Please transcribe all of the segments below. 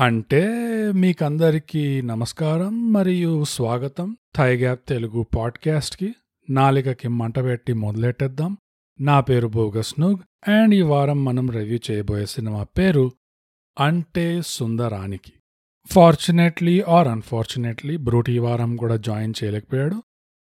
అంటే మీకందరికీ నమస్కారం మరియు స్వాగతం థై గ్యాప్ తెలుగు పాడ్కాస్ట్కి. నాలికకి మంట పెట్టి మొదలెట్టేద్దాం. నా పేరు బోగస్ నుగ్ అండ్ ఈ వారం మనం రివ్యూ చేయబోయే సినిమా పేరు అంటే సుందరానికి. ఫార్చునేట్లీ ఆర్ అన్ఫార్చునేట్లీ బ్రూట్ ఈ వారం కూడా జాయిన్ చేయలేకపోయాడు.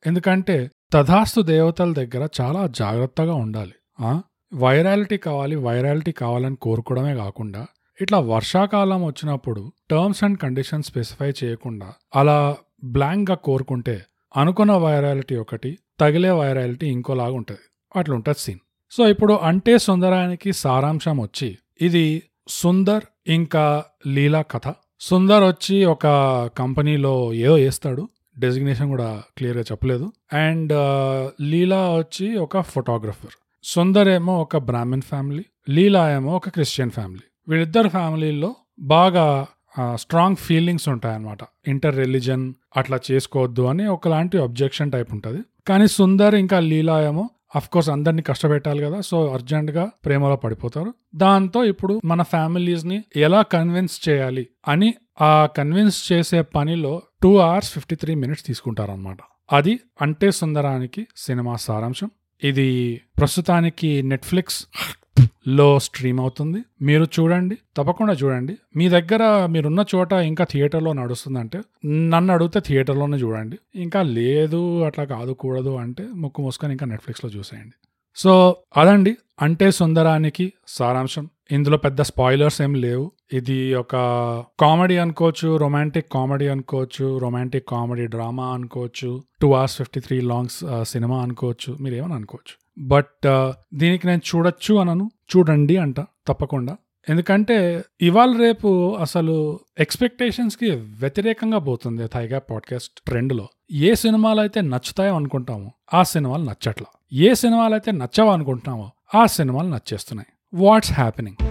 ఎందుకంటే తథాస్తు దేవతల దగ్గర చాలా జాగ్రత్తగా ఉండాలి. ఆ? వైరాలిటీ కావాలి వైరాలిటీ కావాలని కోరుకోవడమే కాకుండా ఇట్లా వర్షాకాలం వచ్చినప్పుడు టర్మ్స్ అండ్ కండిషన్స్ స్పెసిఫై చేయకుండా అలా బ్లాంక్గా కోరుకుంటే అనుకున్న వైరాలిటీ ఒకటి తగిలే వైరాలిటీ ఇంకోలాగా ఉంటుంది. అట్లా ఉంటుంది సీన్ సో ఇప్పుడు అంటే సుందరానికి సారాంశం వచ్చి ఇది సుందర్ ఇంకా లీలా కథ. సుందర్ వచ్చి ఒక కంపెనీలో ఏదో వేస్తాడు డెసిగ్నేషన్ కూడా క్లియర్గా చెప్పలేదు. అండ్ uh, లీలా వచ్చి ఒక ఫోటోగ్రఫర్ సుందర్ ఏమో ఒక బ్రాహ్మణ్ ఫ్యామిలీ లీలా ఏమో ఒక క్రిస్టియన్ ఫ్యామిలీ వీళ్ళిద్దరు ఫ్యామిలీల్లో బాగా స్ట్రాంగ్ ఫీలింగ్స్ ఉంటాయన్నమాట. ఇంటర్ రిలీజన్ అట్లా చేసుకోవద్దు అని ఒకలాంటి అబ్జెక్షన్ టైప్ ఉంటుంది. కానీ సుందర్ ఇంకా లీలా ఏమో అఫ్ కోర్స్ అందరినీ కష్టపెట్టాలి కదా సో అర్జెంట్గా ప్రేమలో పడిపోతారు. దాంతో ఇప్పుడు మన ఫ్యామిలీస్ని ఎలా కన్విన్స్ చేయాలి అని ఆ కన్విన్స్ చేసే పనిలో two hours fifty three minutes తీసుకుంటారనమాట అది అంటే సుందరానికి సినిమా సారాంశం. ఇది ప్రస్తుతానికి నెట్ఫ్లిక్స్ లో స్ట్రీమ్ అవుతుంది. మీరు చూడండి తప్పకుండా చూడండి. మీ దగ్గర మీరున్న చోట ఇంకా థియేటర్లో నడుస్తుందంటే నన్ను అడిగితే థియేటర్లోనే చూడండి. ఇంకా లేదు అట్లా కాదుకూడదు అంటే ముక్కు మూసుకొని ఇంకా నెట్ఫ్లిక్స్లో చూసేయండి. సో అదండి. అంటే సుందరానికి సారాంశం. ఇందులో పెద్ద స్పాయిలర్స్ ఏం లేవు. ఇది ఒక కామెడీ అనుకోవచ్చు రొమాంటిక్ కామెడీ అనుకోవచ్చు రొమాంటిక్ కామెడీ డ్రామా అనుకోవచ్చు two hours fifty three longs cinema అనుకోవచ్చు మీరు ఏమని అనుకోవచ్చు. బట్ దీనికి నేను చూడొచ్చు అనను. చూడండి అంట తప్పకుండా. ఎందుకంటే ఇవాళ రేపు అసలు ఎక్స్పెక్టేషన్స్కి వ్యతిరేకంగా పోతుంది థైగా పాడ్కాస్ట్ ట్రెండ్లో ఏ సినిమాలు అయితే నచ్చుతాయో అనుకుంటామో ఆ సినిమాలు నచ్చట్లా. ఏ సినిమాలు అయితే నచ్చవో అనుకుంటున్నామో ఆ సినిమాలు నచ్చేస్తున్నాయి. What's happening.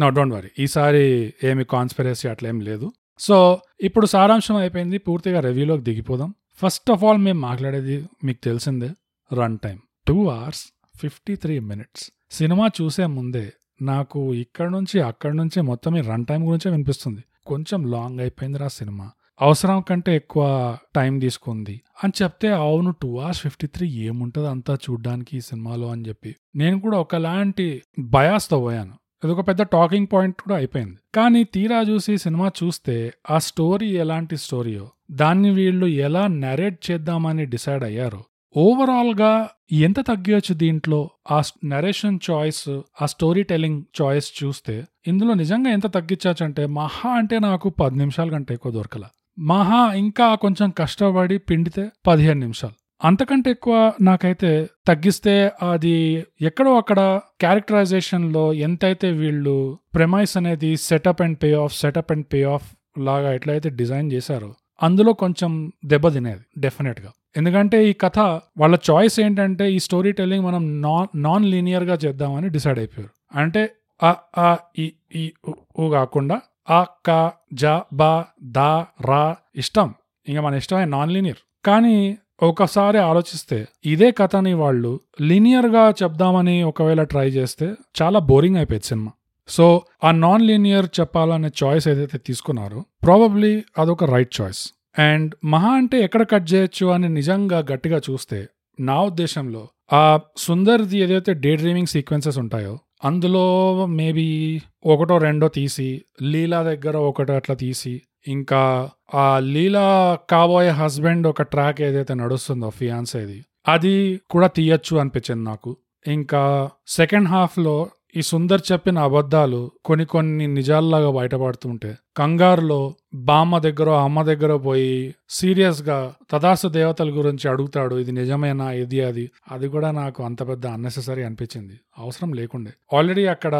No don't worry. ఈసారి ఏమి కాన్స్పిరసీ అట్లా ఏం లేదు. సో ఇప్పుడు సారాంశం అయిపోయింది. పూర్తిగా రివ్యూలోకి దిగిపోదాం. ఫస్ట్ ఆఫ్ ఆల్ మేము మాట్లాడేది మీకు తెలిసిందే run time two hours fifty three minutes. Cinema చూసే ముందే నాకు ఇక్కడ నుంచి అక్కడ నుంచి మొత్తం ఈ రన్ టైం గురించే వినిపిస్తుంది. కొంచెం లాంగ్ అయిపోయిందిరా సినిమా. అవసరం కంటే ఎక్కువ టైం తీసుకుంది. అని చెప్తే అవును టూ అవర్స్ ఫిఫ్టీ త్రీ ఏముంటుంది అంతా చూడ్డానికి ఈ సినిమాలో అని చెప్పి. నేను కూడా ఒకలాంటి బయాస్తో పోయాను. ఇది ఒక పెద్ద టాకింగ్ పాయింట్ కూడా అయిపోయింది. కానీ తీరా చూసి సినిమా చూస్తే ఆ స్టోరీ ఎలాంటి స్టోరీయో దాన్ని వీళ్ళు ఎలా నరేట్ చేద్దామని డిసైడ్ అయ్యారో ఓవరాల్గా ఎంత తగ్గొచ్చు దీంట్లో ఆ నరేషన్ చాయిస్ ఆ స్టోరీ టెల్లింగ్ చాయిస్ చూస్తే ఇందులో నిజంగా ఎంత తగ్గించచ్చు అంటే మహా అంటే నాకు పది నిమిషాల కంటే ఎక్కువ దొరకల. మహా ఇంకా కొంచెం కష్టపడి పిండితే పదిహేను నిమిషాలు. అంతకంటే ఎక్కువ నాకైతే తగ్గిస్తే అది ఎక్కడో అక్కడ క్యారెక్టరైజేషన్లో ఎంతైతే వీళ్ళు ప్రెమైస్ అనేది setup and pay off setup and pay off లాగా ఎట్లయితే డిజైన్ చేశారో అందులో కొంచెం దెబ్బ తినేది ఎందుకంటే ఈ కథ వాళ్ళ చాయిస్ ఏంటంటే ఈ స్టోరీ టెల్లింగ్ మనం నాన్ నాన్ లీనియర్గా చేద్దామని డిసైడ్ అయిపోయారు. అంటే అ ఆ ఈ ఈ ఊ కాకుండా ఆ క జ బ ద రా ఇష్టం. ఇంకా మన ఇష్టమే నాన్ లీనియర్ కానీ ఒకసారి ఆలోచిస్తే ఇదే కథని వాళ్ళు లీనియర్గా చెప్దామని ఒకవేళ ట్రై చేస్తే చాలా బోరింగ్ అయిపోయింది సినిమా. సో ఆ నాన్ లీనియర్ చెప్పాలనే చాయిస్ ఏదైతే తీసుకున్నారో ప్రాబబ్లీ అదొక రైట్ చాయిస్ అండ్ మహా అంటే ఎక్కడ కట్ చేయొచ్చు అని నిజంగా గట్టిగా చూస్తే నా ఉద్దేశంలో ఆ సుందర్ది ఏదైతే డే డ్రీమింగ్ సీక్వెన్సెస్ ఉంటాయో అందులో మేబీ ఒకటో రెండో తీసి లీలా దగ్గర ఒకటో అట్లా తీసి ఇంకా ఆ లీలా కాబోయే హస్బెండ్ ఒక ట్రాక్ ఏదైతే నడుస్తుందో ఫియాన్సేది అది కూడా తీయచ్చు అనిపించింది నాకు. ఇంకా సెకండ్ హాఫ్లో ఈ సుందర్ చెప్పిన అబద్ధాలు కొన్ని కొన్ని నిజాల్లాగా బయటపడుతుంటే కంగారులో బామ్మ దగ్గర అమ్మ దగ్గర పోయి సీరియస్గా తదాసు దేవతల గురించి అడుగుతాడు ఇది నిజమేనా? ఇది అది? అది కూడా నాకు అంత పెద్ద అన్నెసెసరీ అనిపించింది. అవసరం లేకుండే. ఆల్రెడీ అక్కడ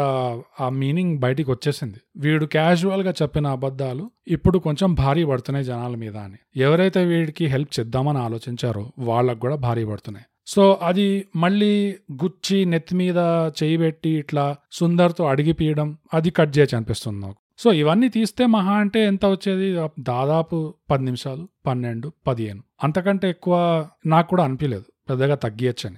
ఆ మీనింగ్ బయటికి వచ్చేసింది. వీడు క్యాజువల్గా చెప్పిన అబద్ధాలు ఇప్పుడు కొంచెం భారీ పడుతున్నాయి జనాల మీద అని. ఎవరైతే వీడికి హెల్ప్ చేద్దామని ఆలోచించారో వాళ్ళకు కూడా భారీ పడుతున్నాయి. సో అది మళ్ళీ గుచ్చి నెత్తి మీద చేయి పెట్టి ఇట్లా సుందర్తో అడిగిపీయడం అది కట్ చేయచ్చు అనిపిస్తుంది నాకు. సో ఇవన్నీ తీస్తే మహా అంటే ఎంత వచ్చేది? దాదాపు పది నిమిషాలు పన్నెండు పదిహేను. అంతకంటే ఎక్కువ నాకు కూడా అనిపించలేదు పెద్దగా తగ్గియచ్చని.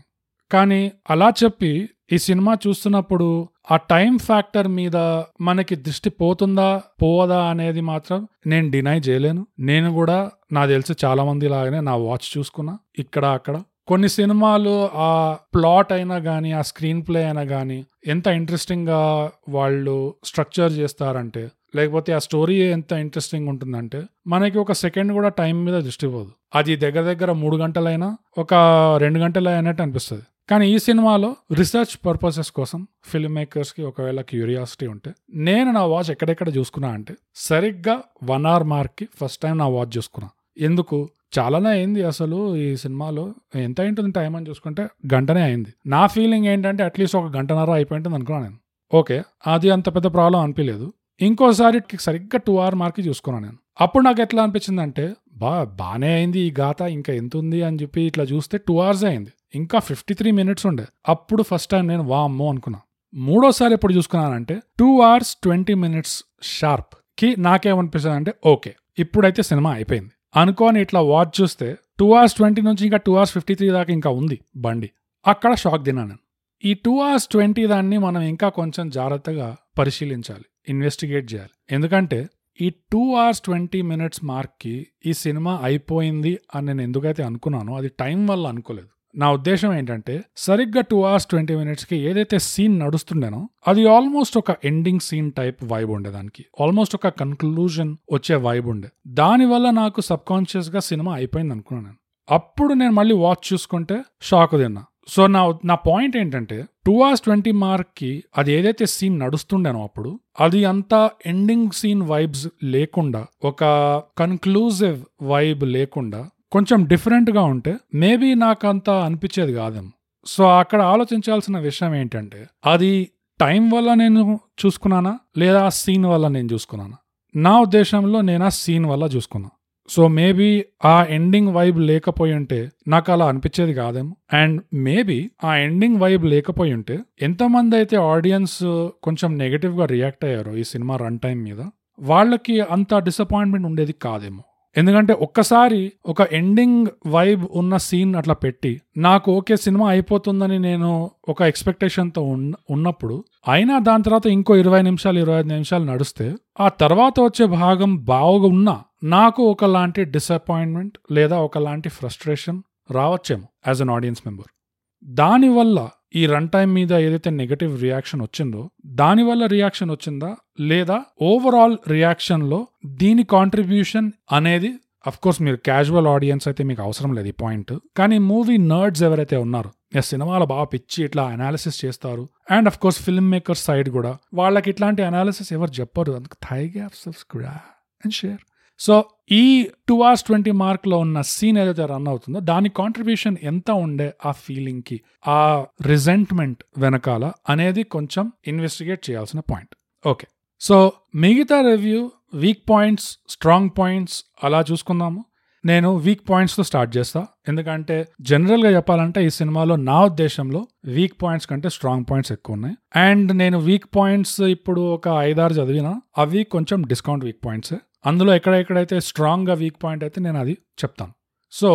కానీ అలా చెప్పి ఈ సినిమా చూస్తున్నప్పుడు ఆ టైం ఫ్యాక్టర్ మీద మనకి దృష్టి పోతుందా పోవదా అనేది మాత్రం నేను డినై చేయలేను. నేను కూడా నాకు తెలిసి చాలా మంది లాగానే నా వాచ్ చూసుకున్నా ఇక్కడ అక్కడ. కొన్ని సినిమాలు ఆ ప్లాట్ అయినా కానీ ఆ స్క్రీన్ ప్లే అయినా కానీ ఎంత ఇంట్రెస్టింగ్గా వాళ్ళు స్ట్రక్చర్ చేస్తారంటే లేకపోతే ఆ స్టోరీ ఎంత ఇంట్రెస్టింగ్ ఉంటుందంటే మనకి ఒక సెకండ్ కూడా టైం మీద దృష్టి పోదు. అది దగ్గర దగ్గర మూడు గంటలైనా ఒక రెండు గంటలు అయినట్టు అనిపిస్తుంది. కానీ ఈ సినిమాలో రీసెర్చ్ పర్పసెస్ కోసం ఫిల్మ్ మేకర్స్కి ఒకవేళ క్యూరియాసిటీ ఉంటే నేను నా వాచ్ ఎక్కడెక్కడ చూసుకున్నా అంటే సరిగ్గా వన్ అవర్ మార్క్కి ఫస్ట్ టైం నా వాచ్ చూసుకున్నా. ఎందుకు? చాలానే అయింది అసలు ఈ సినిమాలో. ఎంత అయింటుంది టైం అని చూసుకుంటే గంటనే అయింది. నా ఫీలింగ్ ఏంటంటే అట్లీస్ట్ ఒక గంటన్నర అయిపోయింటుంది అనుకున్నాను నేను. ఓకే అది అంత పెద్ద ప్రాబ్లం అనిపించలేదు ఇంకోసారి సరిగ్గా టూ అవర్ మార్క్ చూసుకున్నాను నేను. అప్పుడు నాకు ఎట్లా అనిపించింది అంటే బా బానే అయింది ఈ గాథ ఇంకా ఎంత ఉంది అని చెప్పి ఇట్లా చూస్తే టూ అవర్స్ అయింది. ఇంకా ఫిఫ్టీ త్రీ మినిట్స్ ఉండే. అప్పుడు ఫస్ట్ టైం నేను వామ్మో అనుకున్నా. మూడోసారి ఎప్పుడు చూసుకున్నానంటే టూ అవర్స్ ట్వంటీ మినిట్స్ షార్ప్కి నాకేమనిపిస్తుంది అంటే ఓకే ఇప్పుడైతే సినిమా అయిపోయింది. అనుకోని ఇట్లా వాచ్ చూస్తే టూ అవర్స్ ట్వంటీ నుంచి ఇంకా టూ అవర్స్ ఫిఫ్టీ త్రీ దాకా ఇంకా ఉంది బండి. అక్కడ షాక్ తిన్నాను. ఈ టూ అవర్స్ ట్వంటీ దాన్ని మనం ఇంకా కొంచెం జాగ్రత్తగా పరిశీలించాలి ఇన్వెస్టిగేట్ చేయాలి. ఎందుకంటే ఈ టూ అవర్స్ ట్వంటీ మినిట్స్ మార్క్కి ఈ సినిమా అయిపోయింది అని నేను ఎందుకైతే అనుకున్నానో అది టైం వల్ల అనుకోలేదు. నా ఉద్దేశం ఏంటంటే సరిగ్గా టూ అవర్స్ ట్వంటీ మినిట్స్కి ఏదైతే సీన్ నడుస్తుండేనో అది ఆల్మోస్ట్ ఒక ఎండింగ్ సీన్ టైప్ వైబ్ ఉండే దానికి. ఆల్మోస్ట్ ఒక కన్క్లూజన్ వచ్చే వైబ్ ఉండే. దానివల్ల నాకు సబ్ కాన్షియస్గా సినిమా అయిపోయింది అనుకున్నాను అప్పుడు నేను మళ్ళీ వాచ్ చూసుకుంటే షాక్ తిన్నా. సో నా నా పాయింట్ ఏంటంటే టూ అవర్స్ ట్వంటీ మార్క్కి అది ఏదైతే సీన్ నడుస్తుండేనో అప్పుడు అది అంతా ఎండింగ్ సీన్ వైబ్స్ లేకుండా ఒక కన్క్లూజివ్ వైబ్ లేకుండా కొంచెం డిఫరెంట్గా ఉంటే మేబీ నాకు అంత అనిపించేది కాదేమో. సో అక్కడ ఆలోచించాల్సిన విషయం ఏంటంటే అది టైం వల్ల నేను చూసుకున్నానా? లేదా ఆ సీన్ వల్ల నేను చూసుకున్నానా? నా ఉద్దేశంలో నేను ఆ సీన్ వల్ల చూసుకున్నా. సో మేబీ ఆ ఎండింగ్ వైబ్ లేకపోయి ఉంటే నాకు అలా అనిపించేది కాదేమో. అండ్ మేబీ ఆ ఎండింగ్ వైబ్ లేకపోయి ఉంటే ఎంతమంది అయితే ఆడియన్స్ కొంచెం నెగటివ్గా రియాక్ట్ అయ్యారో ఈ సినిమా రన్ టైం మీద వాళ్ళకి అంత డిసప్పాయింట్మెంట్ ఉండేది కాదేమో. ఎందుకంటే ఒక్కసారి ఒక ఎండింగ్ వైబ్ ఉన్న సీన్ అట్లా పెట్టి నాకు ఓకే సినిమా అయిపోతుందని నేను ఒక ఎక్స్పెక్టేషన్తో ఉన్న ఉన్నప్పుడు అయినా దాని తర్వాత ఇంకో ఇరవై నిమిషాలు ఇరవై ఐదు నిమిషాలు నడిస్తే ఆ తర్వాత వచ్చే భాగం బాగా ఉన్నా నాకు ఒకలాంటి డిసప్పాయింట్మెంట్ లేదా ఒకలాంటి ఫ్రస్ట్రేషన్ రావచ్చేమో యాజ్ అన్ ఆడియన్స్ మెంబర్ దానివల్ల ఈ రన్ టైం మీద ఏదైతే నెగటివ్ రియాక్షన్ వచ్చిందో దానివల్ల రియాక్షన్ వచ్చిందా? లేదా ఓవరాల్ రియాక్షన్లో దీని కాంట్రిబ్యూషన్ అనేది అఫ్ కోర్స్ మీరు క్యాజువల్ ఆడియన్స్ అయితే మీకు అవసరం లేదు ఈ పాయింట్ కానీ మూవీ నర్డ్స్ ఎవరైతే ఉన్నారో సినిమాలో బాగా పిచ్చి ఇట్లా అనాలిసిస్ చేస్తారు. And of course film maker side కూడా వాళ్ళకి ఇట్లాంటి అనాలిసిస్ ఎవరు చెప్పరు. అందుకు థై గ్యాప్ సబ్స్క్రైబ్ అండ్ షేర్ సో ఈ టూ అవర్స్ ట్వంటీ మార్క్లో ఉన్న సీన్ ఏదైతే రన్ అవుతుందో దాని కాంట్రిబ్యూషన్ ఎంత ఉండే ఆ ఫీలింగ్కి ఆ రిజెంట్మెంట్ వెనకాల అనేది కొంచెం ఇన్వెస్టిగేట్ చేయాల్సిన పాయింట్ ఓకే సో మిగతా review weak points strong points అలా చూసుకుందాము. నేను వీక్ పాయింట్స్తో స్టార్ట్ చేస్తా. ఎందుకంటే జనరల్గా చెప్పాలంటే ఈ సినిమాలో నా ఉద్దేశంలో వీక్ పాయింట్స్ కంటే స్ట్రాంగ్ పాయింట్స్ ఎక్కువ ఉన్నాయి. అండ్ నేను వీక్ పాయింట్స్ ఇప్పుడు ఒక ఐదారు చదివిన అవి కొంచెం డిస్కౌంట్ వీక్ పాయింట్సే అందులో ఎక్కడెక్కడైతే స్ట్రాంగ్గా వీక్ పాయింట్ అయితే నేను అది చెప్తాను. సో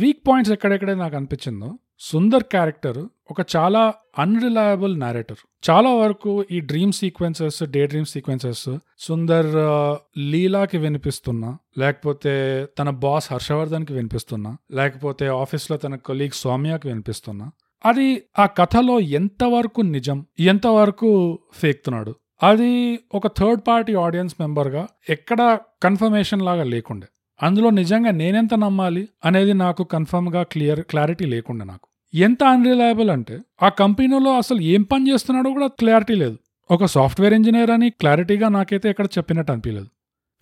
వీక్ పాయింట్స్ ఎక్కడెక్కడైతే నాకు అనిపించిందో సుందర్ క్యారెక్టర్ ఒక చాలా అన్రిలయబుల్ నారేటర్ చాలా వరకు ఈ dream sequences day dream sequences Sundar uh, లీలాకి వినిపిస్తున్నా లేకపోతే తన బాస్ హర్షవర్ధన్కి వినిపిస్తున్నా లేకపోతే ఆఫీస్లో తన కొలీగ్ సౌమ్యకి వినిపిస్తున్నా అది ఆ కథలో ఎంతవరకు నిజం ఎంతవరకు ఫేక్తున్నాడు అది ఒక థర్డ్ పార్టీ ఆడియన్స్ మెంబర్గా ఎక్కడ కన్ఫర్మేషన్ లాగా లేకుండే. అందులో నిజంగా నేనెంత నమ్మాలి అనేది నాకు కన్ఫర్మ్గా క్లియర్ క్లారిటీ లేకుండా నాకు. ఎంత అన్రిలయబుల్ అంటే ఆ కంపెనీలో అసలు ఏం పని చేస్తున్నాడో కూడా క్లారిటీ లేదు. ఒక సాఫ్ట్వేర్ ఇంజనీర్ అని క్లారిటీగా నాకైతే ఎక్కడ చెప్పినట్టు అనిపించలేదు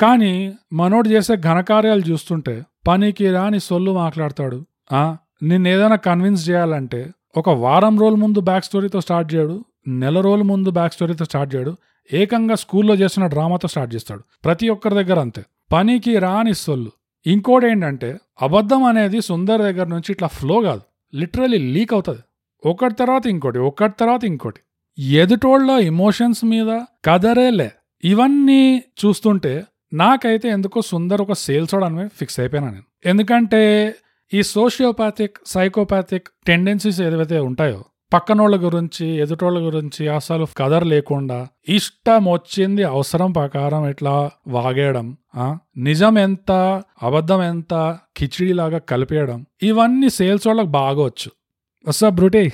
కానీ మనోడు చేసే ఘనకార్యాలు చూస్తుంటే పనికి రాని సొల్లు మాట్లాడతాడు. ఆ నిన్నేదైనా కన్విన్స్ చేయాలంటే ఒక వారం రోజుల ముందు బ్యాక్ స్టోరీతో స్టార్ట్ చేయడు. నెల రోజుల ముందు బ్యాక్ స్టోరీతో స్టార్ట్ చేయడు. ఏకంగా స్కూల్లో చేసిన డ్రామాతో స్టార్ట్ చేస్తాడు. ప్రతి ఒక్కరి దగ్గర అంతే. పనికి రాని సొల్లు. ఇంకోటి ఏంటంటే అబద్ధం అనేది సుందర్ దగ్గర నుంచి ఇట్లా ఫ్లో కాదు. లిటరలీ లీక్ అవుతుంది. ఒకటి తర్వాత ఇంకోటి ఒకటి తర్వాత ఇంకోటి. ఎదుటోళ్ళ ఎమోషన్స్ మీద కదరేలే ఇవన్నీ చూస్తుంటే నాకైతే ఎందుకో సుందర్ ఒక సేల్స్ అని ఫిక్స్ అయిపోయినా నేను. ఎందుకంటే ఈ సోషియోపాథిక్ సైకోపాథిక్ టెండెన్సీస్ ఏదైతే ఉంటాయో పక్కనోళ్ళ గురించి ఎదుటోళ్ళ గురించి అసలు కదర్ లేకుండా ఇష్టం వచ్చింది అవసరం ప్రకారం ఇట్లా వాగేయడం ఆ? నిజం ఎంత అబద్ధం ఎంత కిచిడీలాగా కలిపేయడం ఇవన్నీ సేల్స్ వాళ్ళకి బాగోవచ్చు వస్తా బ్రూటే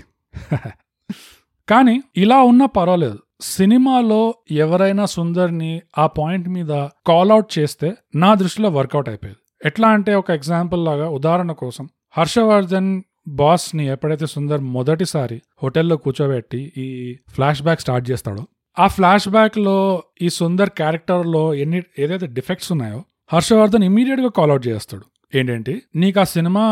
కానీ ఇలా ఉన్నా పర్వాలేదు. సినిమాలో ఎవరైనా సుందర్ని ఆ పాయింట్ మీద కాల్అవుట్ చేస్తే నా దృష్టిలో వర్కౌట్ అయిపోయేది. ఎట్లా అంటే ఒక ఎగ్జాంపుల్ లాగా ఉదాహరణ కోసం. హర్షవర్ధన్ బాస్ని ఎప్పుడైతే సుందర్ మొదటిసారి హోటల్లో కూర్చోబెట్టి ఈ ఫ్లాష్ బ్యాక్ స్టార్ట్ చేస్తాడో ఆ ఫ్లాష్ బ్యాక్లో ఈ సుందర్ క్యారెక్టర్లో ఎన్ని ఏదైతే డిఫెక్ట్స్ ఉన్నాయో హర్షవర్ధన్ ఇమీడియట్గా కాల్అవుట్ చేస్తాడు. ఏంటంటే నీకు ఆ సినిమా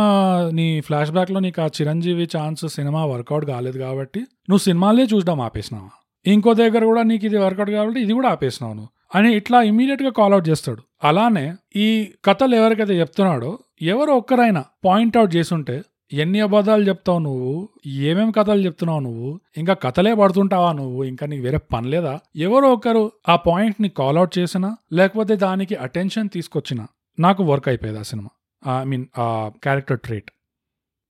నీ ఫ్లాష్ బ్యాక్లో నీకు ఆ చిరంజీవి ఛాన్స్ సినిమా వర్కౌట్ కాలేదు కాబట్టి నువ్వు సినిమాలే చూడడం ఆపేసినావా? ఇంకో దగ్గర కూడా నీకు ఇది వర్కౌట్ కాబట్టి ఇది కూడా ఆపేసినావు నువ్వు. అని ఇట్లా ఇమీడియట్గా కాల్అవుట్ చేస్తాడు. అలానే ఈ కథలు ఎవరికైతే చెప్తున్నాడో ఎవరు ఒక్కరైనా పాయింట్అవుట్ చేసుంటే ఎన్ని అబద్ధాలు చెప్తావు నువ్వు? ఏమేమి కథలు చెప్తున్నావు నువ్వు? ఇంకా కథలే పడుతుంటావా నువ్వు? ఇంకా నీకు వేరే పని లేదా? ఎవరో ఒకరు ఆ పాయింట్ని కాల్అవుట్ చేసినా లేకపోతే దానికి అటెన్షన్ తీసుకొచ్చినా నాకు వర్క్ అయిపోయేది ఆ సినిమా. ఐ మీన్ ఆ క్యారెక్టర్ ట్రేట్.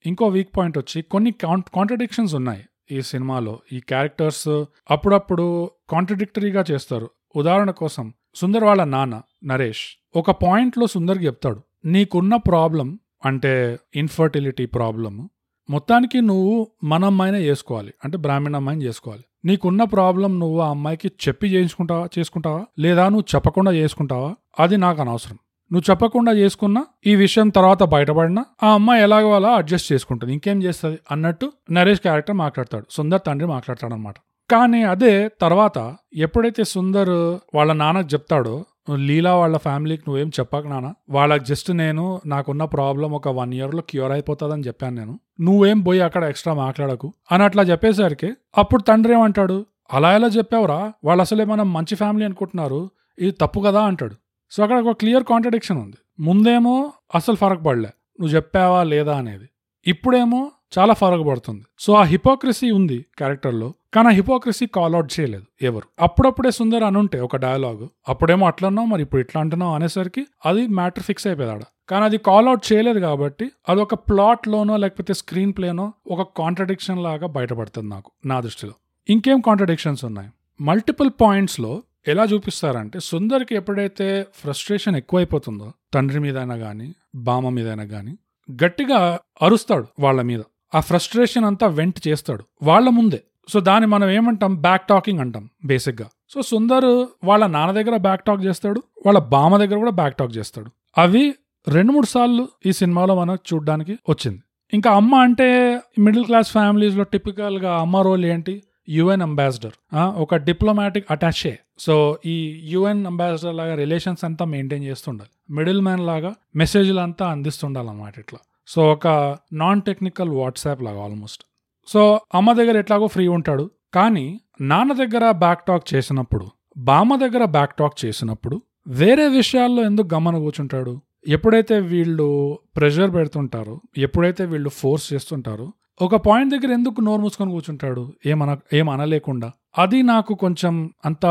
ఇంకో వీక్ పాయింట్ వచ్చి కొన్ని కాంట్రడిక్షన్స్ ఉన్నాయి ఈ సినిమాలో. ఈ క్యారెక్టర్స్ అప్పుడప్పుడు కాంట్రడిక్టరీగా చేస్తారు. ఉదాహరణ కోసం సుందర్ వాళ్ళ నాన్న నరేష్ ఒక పాయింట్లో సుందర్కి చెప్తాడు నీకున్న ప్రాబ్లం అంటే ఇన్ఫర్టిలిటీ ప్రాబ్లమ్ మొత్తానికి నువ్వు మన అమ్మాయినే చేసుకోవాలి. అంటే బ్రాహ్మణ అమ్మాయిని చేసుకోవాలి. నీకున్న ప్రాబ్లం నువ్వు ఆ అమ్మాయికి చెప్పి చేయించుకుంటావా చేసుకుంటావా? లేదా నువ్వు చెప్పకుండా చేసుకుంటావా? అది నాకు అనవసరం. నువ్వు చెప్పకుండా చేసుకున్నా ఈ విషయం తర్వాత బయటపడినా ఆ అమ్మాయి ఎలాగో అలా అడ్జస్ట్ చేసుకుంటుంది. ఇంకేం చేస్తుంది? అన్నట్టు నరేష్ క్యారెక్టర్ మాట్లాడతాడు. సుందర్ తండ్రి మాట్లాడతాడు అనమాట కానీ అదే తర్వాత ఎప్పుడైతే సుందర్ వాళ్ళ నాన్నకు చెప్తాడో లీలా వాళ్ళ ఫ్యామిలీకి నువ్వేం చెప్పకనానా వాళ్ళకి జస్ట్ నేను నాకున్న ప్రాబ్లం ఒక వన్ ఇయర్లో క్యూర్ అయిపోతుందని చెప్పాను నేను. నువ్వేం పోయి అక్కడ ఎక్స్ట్రా మాట్లాడకు. అని అట్లా చెప్పేసరికి అప్పుడు తండ్రి ఏమంటాడు? అలా ఎలా చెప్పావురా? వాళ్ళు అసలే మనం మంచి ఫ్యామిలీ అనుకుంటున్నారు? ఇది తప్పు కదా అంటాడు. సో అక్కడ ఒక క్లియర్ కాంట్రడిక్షన్ ఉంది. ముందేమో అసలు ఫరక్ పడలే. నువ్వు చెప్పావా లేదా అనేది. ఇప్పుడేమో చాలా ఫరక్ పడుతుంది సో ఆ హిపోక్రసీ ఉంది క్యారెక్టర్లో కానీ ఆ హిపోక్రసీ కాల్అవుట్ చేయలేదు ఎవరు. అప్పుడప్పుడే సుందర్ అనుంటే ఒక డైలాగ్ అప్పుడేమో అట్లన్నావు మరి ఇప్పుడు ఇట్లా అంటున్నావు అనేసరికి అది మ్యాటర్ ఫిక్స్ అయిపోయాడు కానీ అది కాల్అవుట్ చేయలేదు కాబట్టి అది ఒక ప్లాట్ లోనో లేకపోతే స్క్రీన్ ప్లేనో ఒక కాంట్రడిక్షన్ లాగా బయటపడుతుంది నాకు నా దృష్టిలో. ఇంకేం కాంట్రడిక్షన్స్ ఉన్నాయి? మల్టిపుల్ పాయింట్స్లో ఎలా చూపిస్తారంటే సుందర్కి ఎప్పుడైతే ఫ్రస్ట్రేషన్ ఎక్కువైపోతుందో తండ్రి మీదైనా కానీ బామ మీదైనా కానీ గట్టిగా అరుస్తాడు వాళ్ళ మీద. ఆ ఫ్రస్ట్రేషన్ అంతా వెంట్ చేస్తాడు. వాళ్ళ ముందే. సో దాన్ని మనం ఏమంటాం? బ్యాక్ టాకింగ్ అంటాం బేసిక్గా. సో సుందర్ వాళ్ళ నాన్న దగ్గర బ్యాక్ టాక్ చేస్తాడు వాళ్ళ బామ దగ్గర కూడా బ్యాక్ టాక్ చేస్తాడు. అవి రెండు మూడు సార్లు ఈ సినిమాలో మనకు చూడడానికి వచ్చింది. ఇంకా అమ్మ అంటే మిడిల్ క్లాస్ ఫ్యామిలీస్లో టిపికల్గా అమ్మ రోల్ ఏంటి? UN ambassador. ఒక డిప్లొమాటిక్ అటాచే సో ఈ యుఎన్ అంబాసిడర్ లాగా రిలేషన్స్ అంతా మెయింటైన్ చేస్తుండాలి. మిడిల్ మ్యాన్ లాగా మెసేజ్లు అంతా అందిస్తుండాలన్నమాట ఇట్లా. సో ఒక నాన్ టెక్నికల్ వాట్సాప్ లాగా ఆల్మోస్ట్ సో అమ్మ దగ్గర ఎట్లాగో ఫ్రీ ఉంటాడు. కానీ నాన్న దగ్గర బ్యాక్ టాక్ చేసినప్పుడు బామ్మ దగ్గర బ్యాక్ టాక్ చేసినప్పుడు వేరే విషయాల్లో ఎందుకు గమన కూర్చుంటాడు? ఎప్పుడైతే వీళ్ళు ప్రెషర్ పెడుతుంటారో ఎప్పుడైతే వీళ్ళు ఫోర్స్ చేస్తుంటారో ఒక పాయింట్ దగ్గర ఎందుకు నోరు మూసుకొని కూర్చుంటాడు? ఏమన ఏం అనలేకుండా అది నాకు కొంచెం అంత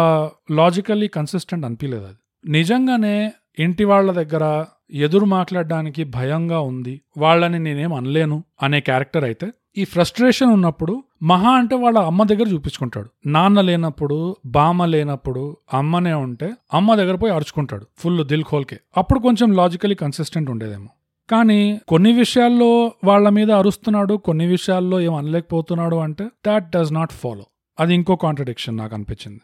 లాజికల్లీ కన్సిస్టెంట్ అనిపించలేదు అది. నిజంగానే ఇంటి వాళ్ళ దగ్గర ఎదురు మాట్లాడడానికి భయంగా ఉంది వాళ్ళని నేనేం అనలేను అనే క్యారెక్టర్ అయితే ఈ ఫ్రస్ట్రేషన్ ఉన్నప్పుడు మహా అంటే వాళ్ళ అమ్మ దగ్గర చూపించుకుంటాడు. నాన్న లేనప్పుడు బామ్మ లేనప్పుడు అమ్మనే ఉంటే అమ్మ దగ్గర పోయి అరుచుకుంటాడు ఫుల్ దిల్ ఖోల్కే. అప్పుడు కొంచెం లాజికలీ కన్సిస్టెంట్ ఉండేదేమో. కానీ కొన్ని విషయాల్లో వాళ్ళ మీద అరుస్తున్నాడు కొన్ని విషయాల్లో ఏం అనలేకపోతున్నాడు అంటే దాట్ డస్ నాట్ ఫాలో అది ఇంకో కాంట్రడిక్షన్ నాకు అనిపించింది.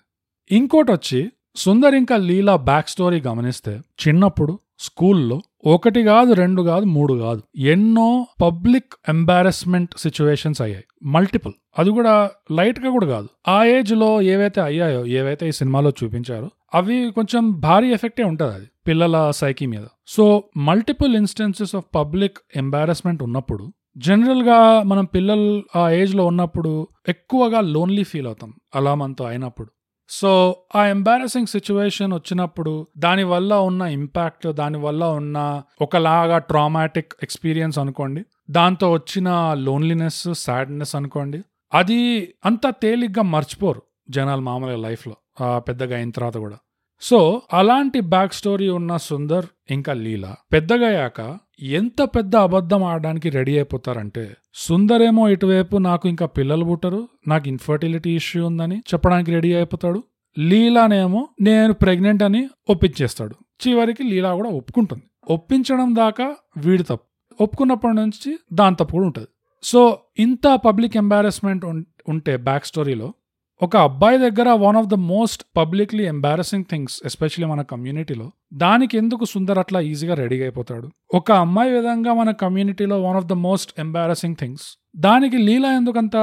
ఇంకోటి వచ్చి సుందర్ ఇంకా లీలా బ్యాక్ స్టోరీ గమనిస్తే చిన్నప్పుడు స్కూల్లో ఒకటి కాదు రెండు కాదు మూడు కాదు. ఎన్నో పబ్లిక్ ఎంబారస్మెంట్ సిచ్యువేషన్స్ అయ్యాయి. మల్టిపుల్. అది కూడా లైట్గా కూడా కాదు. ఆ ఏజ్లో ఏవైతే అయ్యాయో ఏవైతే ఈ సినిమాలో చూపించారో అవి కొంచెం భారీ ఎఫెక్టే ఉంటుంది అది పిల్లల సైకి మీద. So multiple instances of public embarrassment ఉన్నప్పుడు జనరల్గా మనం పిల్లలు ఆ ఏజ్లో ఉన్నప్పుడు ఎక్కువగా లోన్లీ ఫీల్ అవుతాం అలా మనతో అయినప్పుడు. సో ఆ ఎంబారసింగ్ సిచ్యువేషన్ వచ్చినప్పుడు దాని వల్ల ఉన్న ఇంపాక్ట్ దాని వల్ల ఉన్న ఒకలాగా ట్రామాటిక్ ఎక్స్పీరియన్స్ అనుకోండి. దాంతో వచ్చిన లోన్లీనెస్ సాడ్నెస్ అనుకోండి. అది అంత తేలిగ్గా మర్చిపోరు జనాలు మామూలుగా లైఫ్లో పెద్దగా అయిన తర్వాత కూడా. సో అలాంటి బ్యాక్ స్టోరీ ఉన్న సుందర్ ఇంకా లీలా పెద్దగయ్యాక ఎంత పెద్ద అబద్ధం ఆడడానికి రెడీ అయిపోతారంటే సుందరేమో ఇటువైపు నాకు ఇంకా పిల్లలు పుట్టరు నాకు ఇన్ఫర్టిలిటీ ఇష్యూ ఉందని చెప్పడానికి రెడీ అయిపోతాడు. లీలానేమో నేను ప్రెగ్నెంట్ అని ఒప్పించేస్తాడు. చివరికి లీలా కూడా ఒప్పుకుంటుంది. ఒప్పించడం దాకా వీడి తప్పు. ఒప్పుకున్నప్పటి నుంచి దాని తప్పు కూడా ఉంటుంది. సో ఇంత పబ్లిక్ ఎంబారస్మెంట్ ఉంటే బ్యాక్ స్టోరీలో ఒక అబ్బాయి దగ్గర one of the most publicly embarrassing things especially మన కమ్యూనిటీలో దానికి ఎందుకు సుందర్ అట్లా ఈజీగా రెడీ అయిపోతాడు? ఒక అమ్మాయి విధంగా మన కమ్యూనిటీలో one of the most embarrassing things దానికి లీలా ఎందుకంత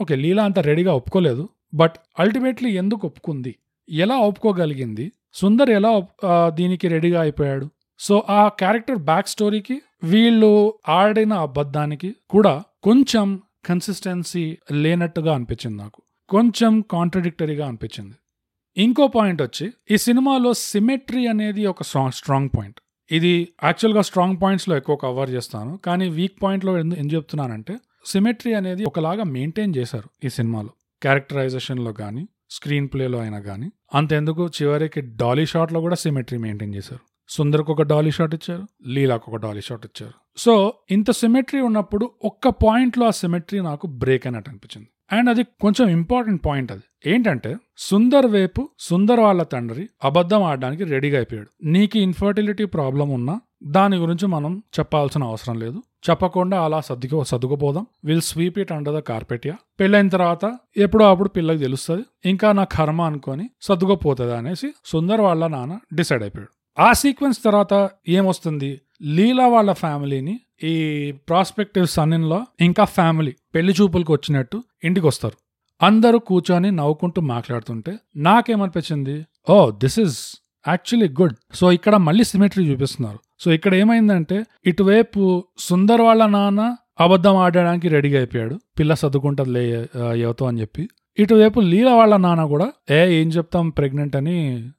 ఓకే లీలా అంత రెడీగా ఒప్పుకోలేదు బట్ అల్టిమేట్లీ ఎందుకు ఒప్పుకుంది? ఎలా ఒప్పుకోగలిగింది? సుందర్ ఎలా దీనికి రెడీగా అయిపోయాడు? సో ఆ క్యారెక్టర్ బ్యాక్ స్టోరీకి వీళ్ళు ఆడిన అబద్ధానికి కూడా కొంచెం కన్సిస్టెన్సీ లేనట్టుగా అనిపించింది నాకు. కొంచెం కాంట్రడిక్టరీగా అనిపించింది. ఇంకో పాయింట్ వచ్చి ఈ సినిమాలో సిమెట్రీ అనేది ఒక స్ట్రాంగ్ స్ట్రాంగ్ పాయింట్ ఇది యాక్చువల్గా స్ట్రాంగ్ పాయింట్స్లో ఎక్కువ కవర్ చేస్తాను. కానీ వీక్ పాయింట్లో ఎందు ఎందుకు చెప్తున్నానంటే సిమెట్రీ అనేది ఒకలాగా మెయింటైన్ చేశారు ఈ సినిమాలో. క్యారెక్టరైజేషన్లో కానీ స్క్రీన్ ప్లేలో అయినా కానీ అంతెందుకు చివరికి డాలీ షాట్లో కూడా సిమెట్రీ మెయింటైన్ చేశారు. సుందర్కి ఒక డాలీ షాట్ ఇచ్చారు లీలాకు ఒక డాలీ షాట్ ఇచ్చారు. సో ఇంత సిమెట్రీ ఉన్నప్పుడు ఒక్క పాయింట్లో ఆ సిమెట్రీ నాకు బ్రేక్ అయినట్టు అనిపించింది. అండ్ అది కొంచెం ఇంపార్టెంట్ పాయింట్ అది. ఏంటంటే సుందర్ వైపు సుందర్ వాళ్ళ తండ్రి అబద్ధం ఆడడానికి రెడీగా అయిపోయాడు. నీకు ఇన్ఫర్టిలిటీ ప్రాబ్లం ఉన్నా దాని గురించి మనం చెప్పాల్సిన అవసరం లేదు. చెప్పకుండా అలా సర్దుకు సర్దుకుపోదాం. Will sweep it under the కార్పెటియా పెళ్ళైన తర్వాత ఎప్పుడో అప్పుడు పిల్లకి తెలుస్తుంది. ఇంకా నా కర్మ అనుకొని సర్దుకుపోతుంది అనేసి సుందర్ వాళ్ళ నాన్న డిసైడ్ అయిపోయాడు. ఆ సీక్వెన్స్ తర్వాత ఏమొస్తుంది? లీలా వాళ్ళ ఫ్యామిలీని ఈ ప్రాస్పెక్టివ్ సన్లో ఇంకా ఫ్యామిలీ పెళ్ళి చూపులకు వచ్చినట్టు ఇంటికి వస్తారు అందరూ కూర్చొని నవ్వుకుంటూ మాట్లాడుతుంటే నాకేమనిపించింది? ఓ this is actually good. So ఇక్కడ మళ్ళీ సిమెట్రీ చూపిస్తున్నారు. సో ఇక్కడ ఏమైందంటే ఇటువైపు సుందర్ వాళ్ళ నాన్న అబద్ధం ఆడడానికి రెడీగా అయిపోయాడు. పిల్ల సర్దుకుంటది లే యువతో అని చెప్పి. ఇటువైపు లీల వాళ్ళ నాన్న కూడా ఏ ఏం చెప్తాం ప్రెగ్నెంట్ అని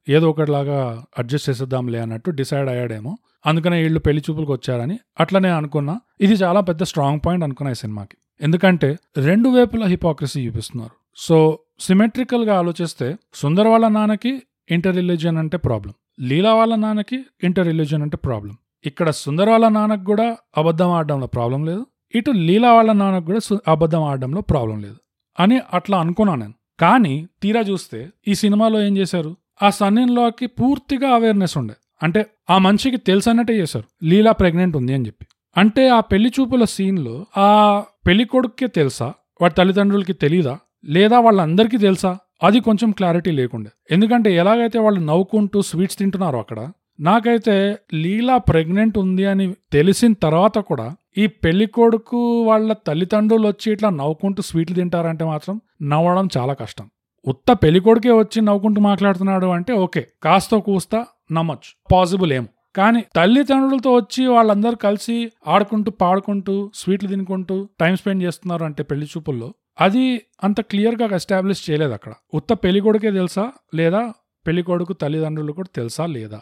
ఏదో ఒకటిలాగా అడ్జస్ట్ చేసేద్దాంలే అన్నట్టు డిసైడ్ అయ్యాడేమో. అందుకనే వీళ్ళు పెళ్ళి చూపులకు వచ్చారని అట్లనే అనుకున్నా. ఇది చాలా పెద్ద స్ట్రాంగ్ పాయింట్ అనుకున్నా ఈ సినిమాకి. ఎందుకంటే రెండు వైపులా హిపోక్రసీ చూపిస్తున్నారు. సో సిమెట్రికల్గా ఆలోచిస్తే సుందర్ వాళ్ళ నాన్నకి ఇంటర్ రిలీజియన్ అంటే ప్రాబ్లం లీలా వాళ్ళ నాన్నకి ఇంటర్ రిలీజియన్ అంటే ప్రాబ్లం ఇక్కడ సుందర్ వాళ్ళ నాన్నకు కూడా అబద్ధం ఆడడంలో ప్రాబ్లం లేదు. ఇటు లీలా వాళ్ళ నాన్నకు కూడా అబద్ధం ఆడడంలో ప్రాబ్లం లేదు. అని అట్లా అనుకున్నాను నేను. కానీ తీరా చూస్తే ఈ సినిమాలో ఏం చేశారు? ఆ సన్నిన్లోకి పూర్తిగా అవేర్నెస్ ఉండే. అంటే ఆ మనిషికి తెలుసన్నట్టే చేశారు. లీలా ప్రెగ్నెంట్ ఉంది అని చెప్పి. అంటే ఆ పెళ్ళి చూపుల సీన్లో ఆ పెళ్ళి కొడుక్కే తెలుసా? వాడి తల్లిదండ్రులకి తెలీదా? లేదా వాళ్ళందరికీ తెలుసా? అది కొంచెం క్లారిటీ లేకుండే. ఎందుకంటే ఎలాగైతే వాళ్ళు నవ్వుకుంటూ స్వీట్స్ తింటున్నారో అక్కడ నాకైతే లీలా ప్రెగ్నెంట్ ఉంది అని తెలిసిన తర్వాత కూడా ఈ పెళ్ళి కొడుకు వాళ్ళ తల్లిదండ్రులు వచ్చి ఇట్లా నవ్వుకుంటూ స్వీట్లు తింటారంటే మాత్రం నవ్వడం చాలా కష్టం. ఉత్త పెళ్ళి కొడుకే వచ్చి నవ్వుకుంటూ మాట్లాడుతున్నాడు అంటే ఓకే కాస్త కూస్తా నమ్మొచ్చు. పాసిబుల్ ఏమో. కానీ తల్లిదండ్రులతో వచ్చి వాళ్ళందరూ కలిసి ఆడుకుంటూ పాడుకుంటూ స్వీట్లు తినుకుంటూ టైం స్పెండ్ చేస్తున్నారు అంటే పెళ్ళి చూపుల్లో అది అంత క్లియర్గా ఎస్టాబ్లిష్ చేయలేదు అక్కడ. ఉత్త పెళ్ళి కొడుకే తెలుసా లేదా? పెళ్ళి కొడుకు తల్లిదండ్రులు కూడా తెలుసా లేదా?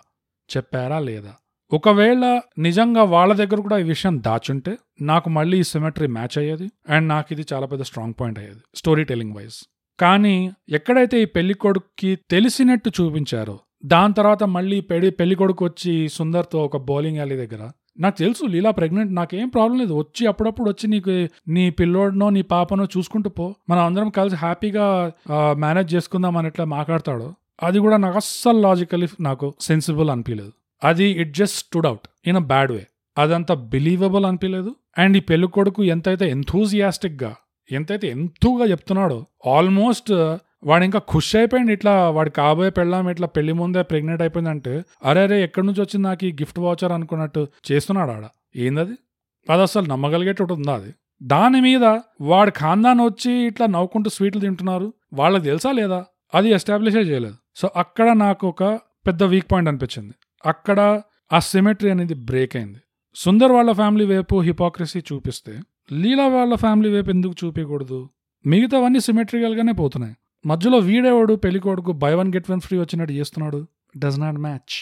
చెప్పారా లేదా? ఒకవేళ నిజంగా వాళ్ళ దగ్గర కూడా ఈ విషయం దాచుంటే నాకు మళ్ళీ ఈ సిమెట్రీ మ్యాచ్ అయ్యేది అండ్ నాకు ఇది చాలా పెద్ద స్ట్రాంగ్ పాయింట్ అయ్యేది స్టోరీ టెలింగ్ వైజ్ కానీ ఎక్కడైతే ఈ పెళ్ళి కొడుక్కి తెలిసినట్టు చూపించారో దాని తర్వాత మళ్ళీ పెళ్ళి పెళ్ళి కొడుకు వచ్చి సుందర్తో ఒక బౌలింగ్ యాలీ దగ్గర నాకు తెలుసు లీలా ప్రెగ్నెంట్ నాకేం ప్రాబ్లం లేదు. వచ్చి అప్పుడప్పుడు వచ్చి నీకు నీ పిల్లోడినో నీ పాపనో చూసుకుంటూ పో. మనం అందరం కలిసి హ్యాపీగా మేనేజ్ చేసుకుందాం అని ఎట్లా మాట్లాడతాడో అది కూడా నాకు అస్సలు లాజికలీ నాకు సెన్సిబుల్ అనిపించలేదు అది it just stood out in a bad way అదంత బిలీవబుల్ అనిపించలేదు అండ్ ఈ పెళ్ళి కొడుకు ఎంతైతే enthusiastic ఎంతైతే ఎంతూగా చెప్తున్నాడో ఆల్మోస్ట్ uh, వాడు ఇంకా ఖుషి అయిపోయింది ఇట్లా వాడి కాబోయే పెళ్ళాం ఇట్లా పెళ్ళి ముందే ప్రెగ్నెంట్ అయిపోయిందంటే అరే అరే ఎక్కడి నుంచి వచ్చింది నాకు ఈ గిఫ్ట్ వాచర్ అనుకున్నట్టు చేస్తున్నాడు ఆడ. ఏందది? అది అసలు నమ్మగలిగేటట్టు ఉందా అది? దాని మీద వాడి ఖాందాన్ వచ్చి ఇట్లా నవ్వుకుంటూ స్వీట్లు తింటున్నారు. వాళ్ళకి తెలుసా లేదా? అది ఎస్టాబ్లిషే చేయలేదు. సో అక్కడ నాకు ఒక పెద్ద వీక్ పాయింట్ అనిపించింది. అక్కడ ఆ సిమెట్రీ అనేది బ్రేక్ అయింది. సుందర్ వాళ్ళ ఫ్యామిలీ వైపు హిపోక్రసీ చూపిస్తే లీలా వాళ్ళ ఫ్యామిలీ వైపు ఎందుకు చూపించకూడదు మిగతావన్నీ సిమెట్రికల్గానే పోతున్నాయి. మధ్యలో వీడేవాడు పెళ్ళి కొడుకు buy one get one free వచ్చినట్టు చేస్తున్నాడు. Does not match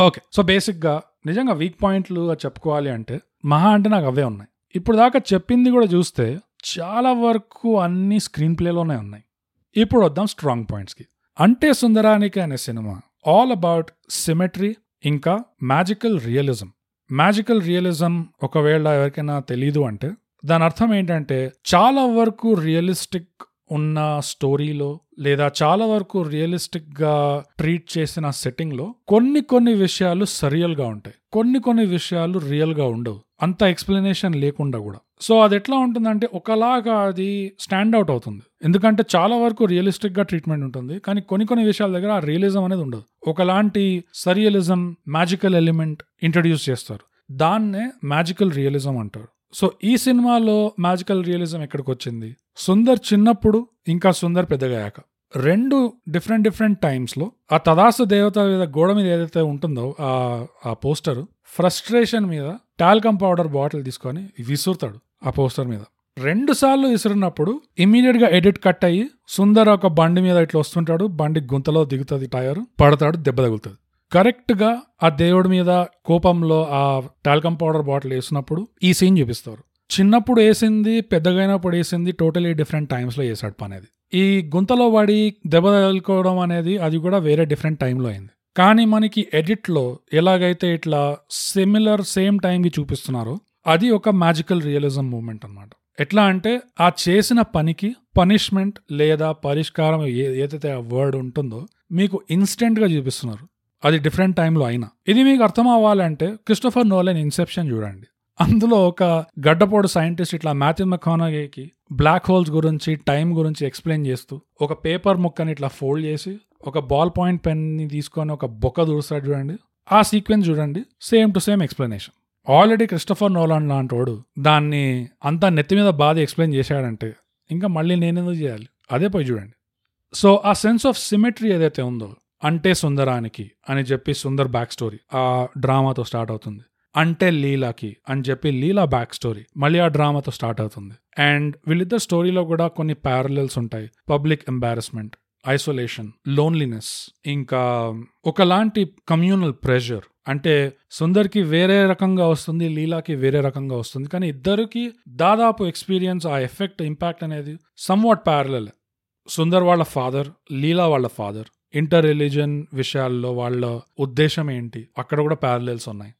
okay so బేసిక్గా నిజంగా వీక్ పాయింట్లు చెప్పుకోవాలి అంటే మహా అంటే నాకు అవే ఉన్నాయి. ఇప్పుడు దాకా చెప్పింది కూడా చూస్తే చాలా వరకు అన్ని స్క్రీన్ ప్లేలోనే ఉన్నాయి. ఇప్పుడు వద్దాం స్ట్రాంగ్ పాయింట్స్కి అంటే సుందరానికి అనే సినిమా ఆల్ అబౌట్ సిమెట్రీ ఇంకా మ్యాజికల్ రియలిజం మ్యాజికల్ రియలిజం ఒకవేళ ఎవరికైనా తెలీదు అంటే దాని అర్థం ఏంటంటే చాలా వరకు రియలిస్టిక్ ఉన్న స్టోరీలో లేదా చాలా వరకు రియలిస్టిక్గా ట్రీట్ చేసిన సెట్టింగ్లో కొన్ని కొన్ని విషయాలు సరియల్గా ఉంటాయి. కొన్ని కొన్ని విషయాలు రియల్గా ఉండవు. అంత ఎక్స్ప్లెనేషన్ లేకుండా కూడా. సో అది ఎట్లా ఉంటుందంటే ఒకలాగా అది స్టాండ్ అవుట్ అవుతుంది. ఎందుకంటే చాలా వరకు రియలిస్టిక్గా ట్రీట్మెంట్ ఉంటుంది. కానీ కొన్ని కొన్ని విషయాల దగ్గర ఆ రియలిజం అనేది ఉండదు. ఒకలాంటి సరియలిజం మ్యాజికల్ ఎలిమెంట్ ఇంట్రడ్యూస్ చేస్తారు. దాన్నే మ్యాజికల్ రియలిజం అంటారు. సో ఈ సినిమాలో మ్యాజికల్ రియలిజం ఎక్కడికి వచ్చింది సుందర్ చిన్నప్పుడు ఇంకా సుందర్ పెద్దగయ్యాక. రెండు డిఫరెంట్ డిఫరెంట్ టైమ్స్లో ఆ తదాసు దేవత మీద గోడ మీద ఏదైతే ఉంటుందో ఆ ఆ పోస్టర్ ఫ్రస్ట్రేషన్ మీద టాల్కమ్ పౌడర్ బాటిల్ తీసుకొని విసురుతాడు. ఆ పోస్టర్ మీద. రెండు సార్లు విసిరినప్పుడు ఇమీడియట్గా ఎడిట్ కట్ అయ్యి సుందర్ ఒక బండి మీద ఇట్లా వస్తుంటాడు. బండి గుంతలో దిగుతుంది టైర్ పడతాడు దెబ్బ తగులుతుంది. కరెక్ట్గా ఆ దేవుడి మీద కోపంలో ఆ టాల్కమ్ పౌడర్ బాటిల్ వేసినప్పుడు ఈ సీన్ చూపిస్తారు. చిన్నప్పుడు వేసింది పెద్దగైనప్పుడు వేసింది టోటలీ డిఫరెంట్ టైమ్స్లో వేసాడు పని అది ఈ గుంతలో పడి దెబ్బ తగులుకోవడం అనేది అది కూడా వేరే డిఫరెంట్ టైంలో అయింది. కానీ మనకి ఎడిట్లో ఎలాగైతే ఇట్లా సిమిలర్ సేమ్ టైంకి చూపిస్తున్నారో అది ఒక మ్యాజికల్ రియలిజం మూమెంట్ అనమాట ఎట్లా అంటే ఆ చేసిన పనికి పనిష్మెంట్ లేదా పరిష్కారం ఏ- ఏదైతే ఆ వర్డ్ ఉంటుందో మీకు ఇన్స్టెంట్గా చూపిస్తున్నారు. అది డిఫరెంట్ టైంలో అయినా. ఇది మీకు అర్థం అవ్వాలంటే క్రిస్టోఫర్ నోలెన్ ఇన్సెప్షన్ చూడండి. అందులో ఒక గడ్డపోడు సైంటిస్ట్ ఇట్లా మ్యాథ్యూ మెకానగేకి బ్లాక్ హోల్స్ గురించి టైం గురించి ఎక్స్ప్లెయిన్ చేస్తూ ఒక పేపర్ ముక్కని ఇట్లా ఫోల్డ్ చేసి ఒక బాల్ పాయింట్ పెన్ని తీసుకొని ఒక బొక్క దూరుస్తాడు చూడండి. ఆ సీక్వెన్స్ చూడండి. Same to same explanation already Christopher Nolan లాంటోడు దాన్ని అంతా నెత్తి మీద బాధ ఎక్స్ప్లెయిన్ చేశాడంటే ఇంకా మళ్ళీ నేనెందుకు చేయాలి? అదే పోయి చూడండి. సో ఆ సెన్స్ ఆఫ్ సిమెట్రీ ఏదైతే ఉందో అంటే సుందరానికి అని చెప్పి సుందర్ బ్యాక్ స్టోరీ ఆ డ్రామాతో స్టార్ట్ అవుతుంది. అంటే లీలాకి అని చెప్పి లీలా బ్యాక్ స్టోరీ మళ్ళీ ఆ డ్రామాతో స్టార్ట్ అవుతుంది. అండ్ వీళ్ళిద్దరు స్టోరీలో కూడా కొన్ని ప్యారలల్స్ ఉంటాయి. పబ్లిక్ ఎంబారస్మెంట్ ఐసోలేషన్ లోన్లీనెస్ ఇంకా ఒకలాంటి కమ్యూనల్ ప్రెషర్ అంటే సుందర్కి వేరే రకంగా వస్తుంది లీలాకి వేరే రకంగా వస్తుంది. కానీ ఇద్దరికి దాదాపు ఎక్స్పీరియన్స్ ఆ ఎఫెక్ట్ ఇంపాక్ట్ అనేది సమ్ వాట్ ప్యారలల్ సుందర్ వాళ్ళ ఫాదర్ లీలా వాళ్ళ ఫాదర్ ఇంటర్ రిలీజన్ విషయాల్లో వాళ్ళ ఉద్దేశం ఏంటి? అక్కడ కూడా ప్యారలల్స్ ఉన్నాయి.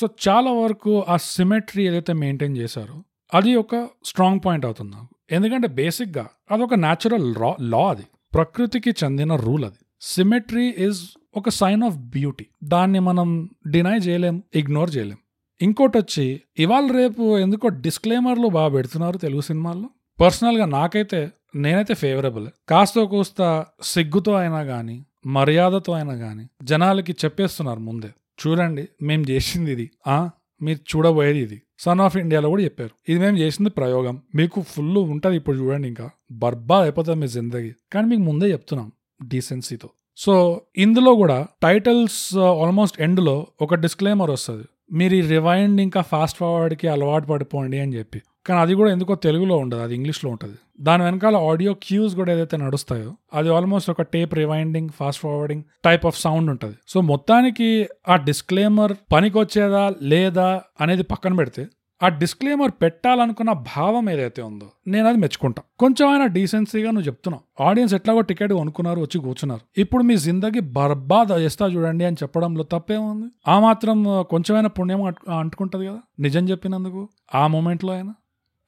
సో చాలా వరకు ఆ సిమెట్రీ ఏదైతే మెయింటైన్ చేశారో అది ఒక స్ట్రాంగ్ పాయింట్ అవుతుంది. నాకు ఎందుకంటే బేసిక్గా అదొక న్యాచురల్ లా లా అది. ప్రకృతికి చెందిన రూల్ అది. సిమెట్రీ ఇస్ ఒక సైన్ ఆఫ్ బ్యూటీ దాన్ని మనం డినై చేయలేం ఇగ్నోర్ చేయలేం. ఇంకోటి వచ్చి ఇవాళ రేపు ఎందుకో డిస్క్లైమర్లు బాగా పెడుతున్నారు తెలుగు సినిమాల్లో. పర్సనల్గా నాకైతే నేనైతే ఫేవరబుల్ కాస్త కూస్త సిగ్గుతో అయినా కానీ మర్యాదతో అయినా కానీ జనాలకి చెప్పేస్తున్నారు ముందే. చూడండి మేము చేసింది ఇది. ఆ మీరు చూడబోయేది ఇది. సన్ ఆఫ్ ఇండియాలో కూడా చెప్పారు. ఇది మేము చేసింది ప్రయోగం. మీకు ఫుల్ ఉంటుంది ఇప్పుడు చూడండి ఇంకా. బర్బాద్ అయిపోతుంది మీ జిందగీ. కానీ మీకు ముందే చెప్తున్నాం డీసెన్సీతో సో ఇందులో కూడా టైటిల్స్ uh, ఆల్మోస్ట్ ఎండ్లో ఒక డిస్క్లైమర్ వస్తుంది. మీరు ఈ రివైండ్ ఇంకా ఫాస్ట్ ఫార్వర్డ్కి అలవాటు పడిపోండి అని చెప్పి. కానీ అది కూడా ఎందుకో తెలుగులో ఉండదు అది ఇంగ్లీష్లో ఉంటుంది. దాని వెనకాల ఆడియో క్యూస్ కూడా ఏదైతే నడుస్తాయో అది ఆల్మోస్ట్ ఒక tape rewinding fast forwarding type of sound ఉంటుంది. సో మొత్తానికి ఆ డిస్క్లైమర్ పనికొచ్చేదా లేదా అనేది పక్కన పెడితే ఆ డిస్క్లేమర్ పెట్టాలనుకున్న భావం ఏదైతే ఉందో నేను అది మెచ్చుకుంటా. కొంచెం అయినా డీసెన్సీగా నువ్వు చెప్తున్నావు. ఆడియన్స్ ఎట్లాగో టికెట్ కొనుక్కున్నారు వచ్చి కూర్చున్నారు. ఇప్పుడు మీ జిందగీ బర్బాద్ చేస్తా చూడండి అని చెప్పడంలో తప్పేముంది ఆ మాత్రం కొంచెమైనా పుణ్యం అంటు- అంటుకుంటది కదా? నిజం చెప్పినందుకు? ఆ మూమెంట్లో అయినా?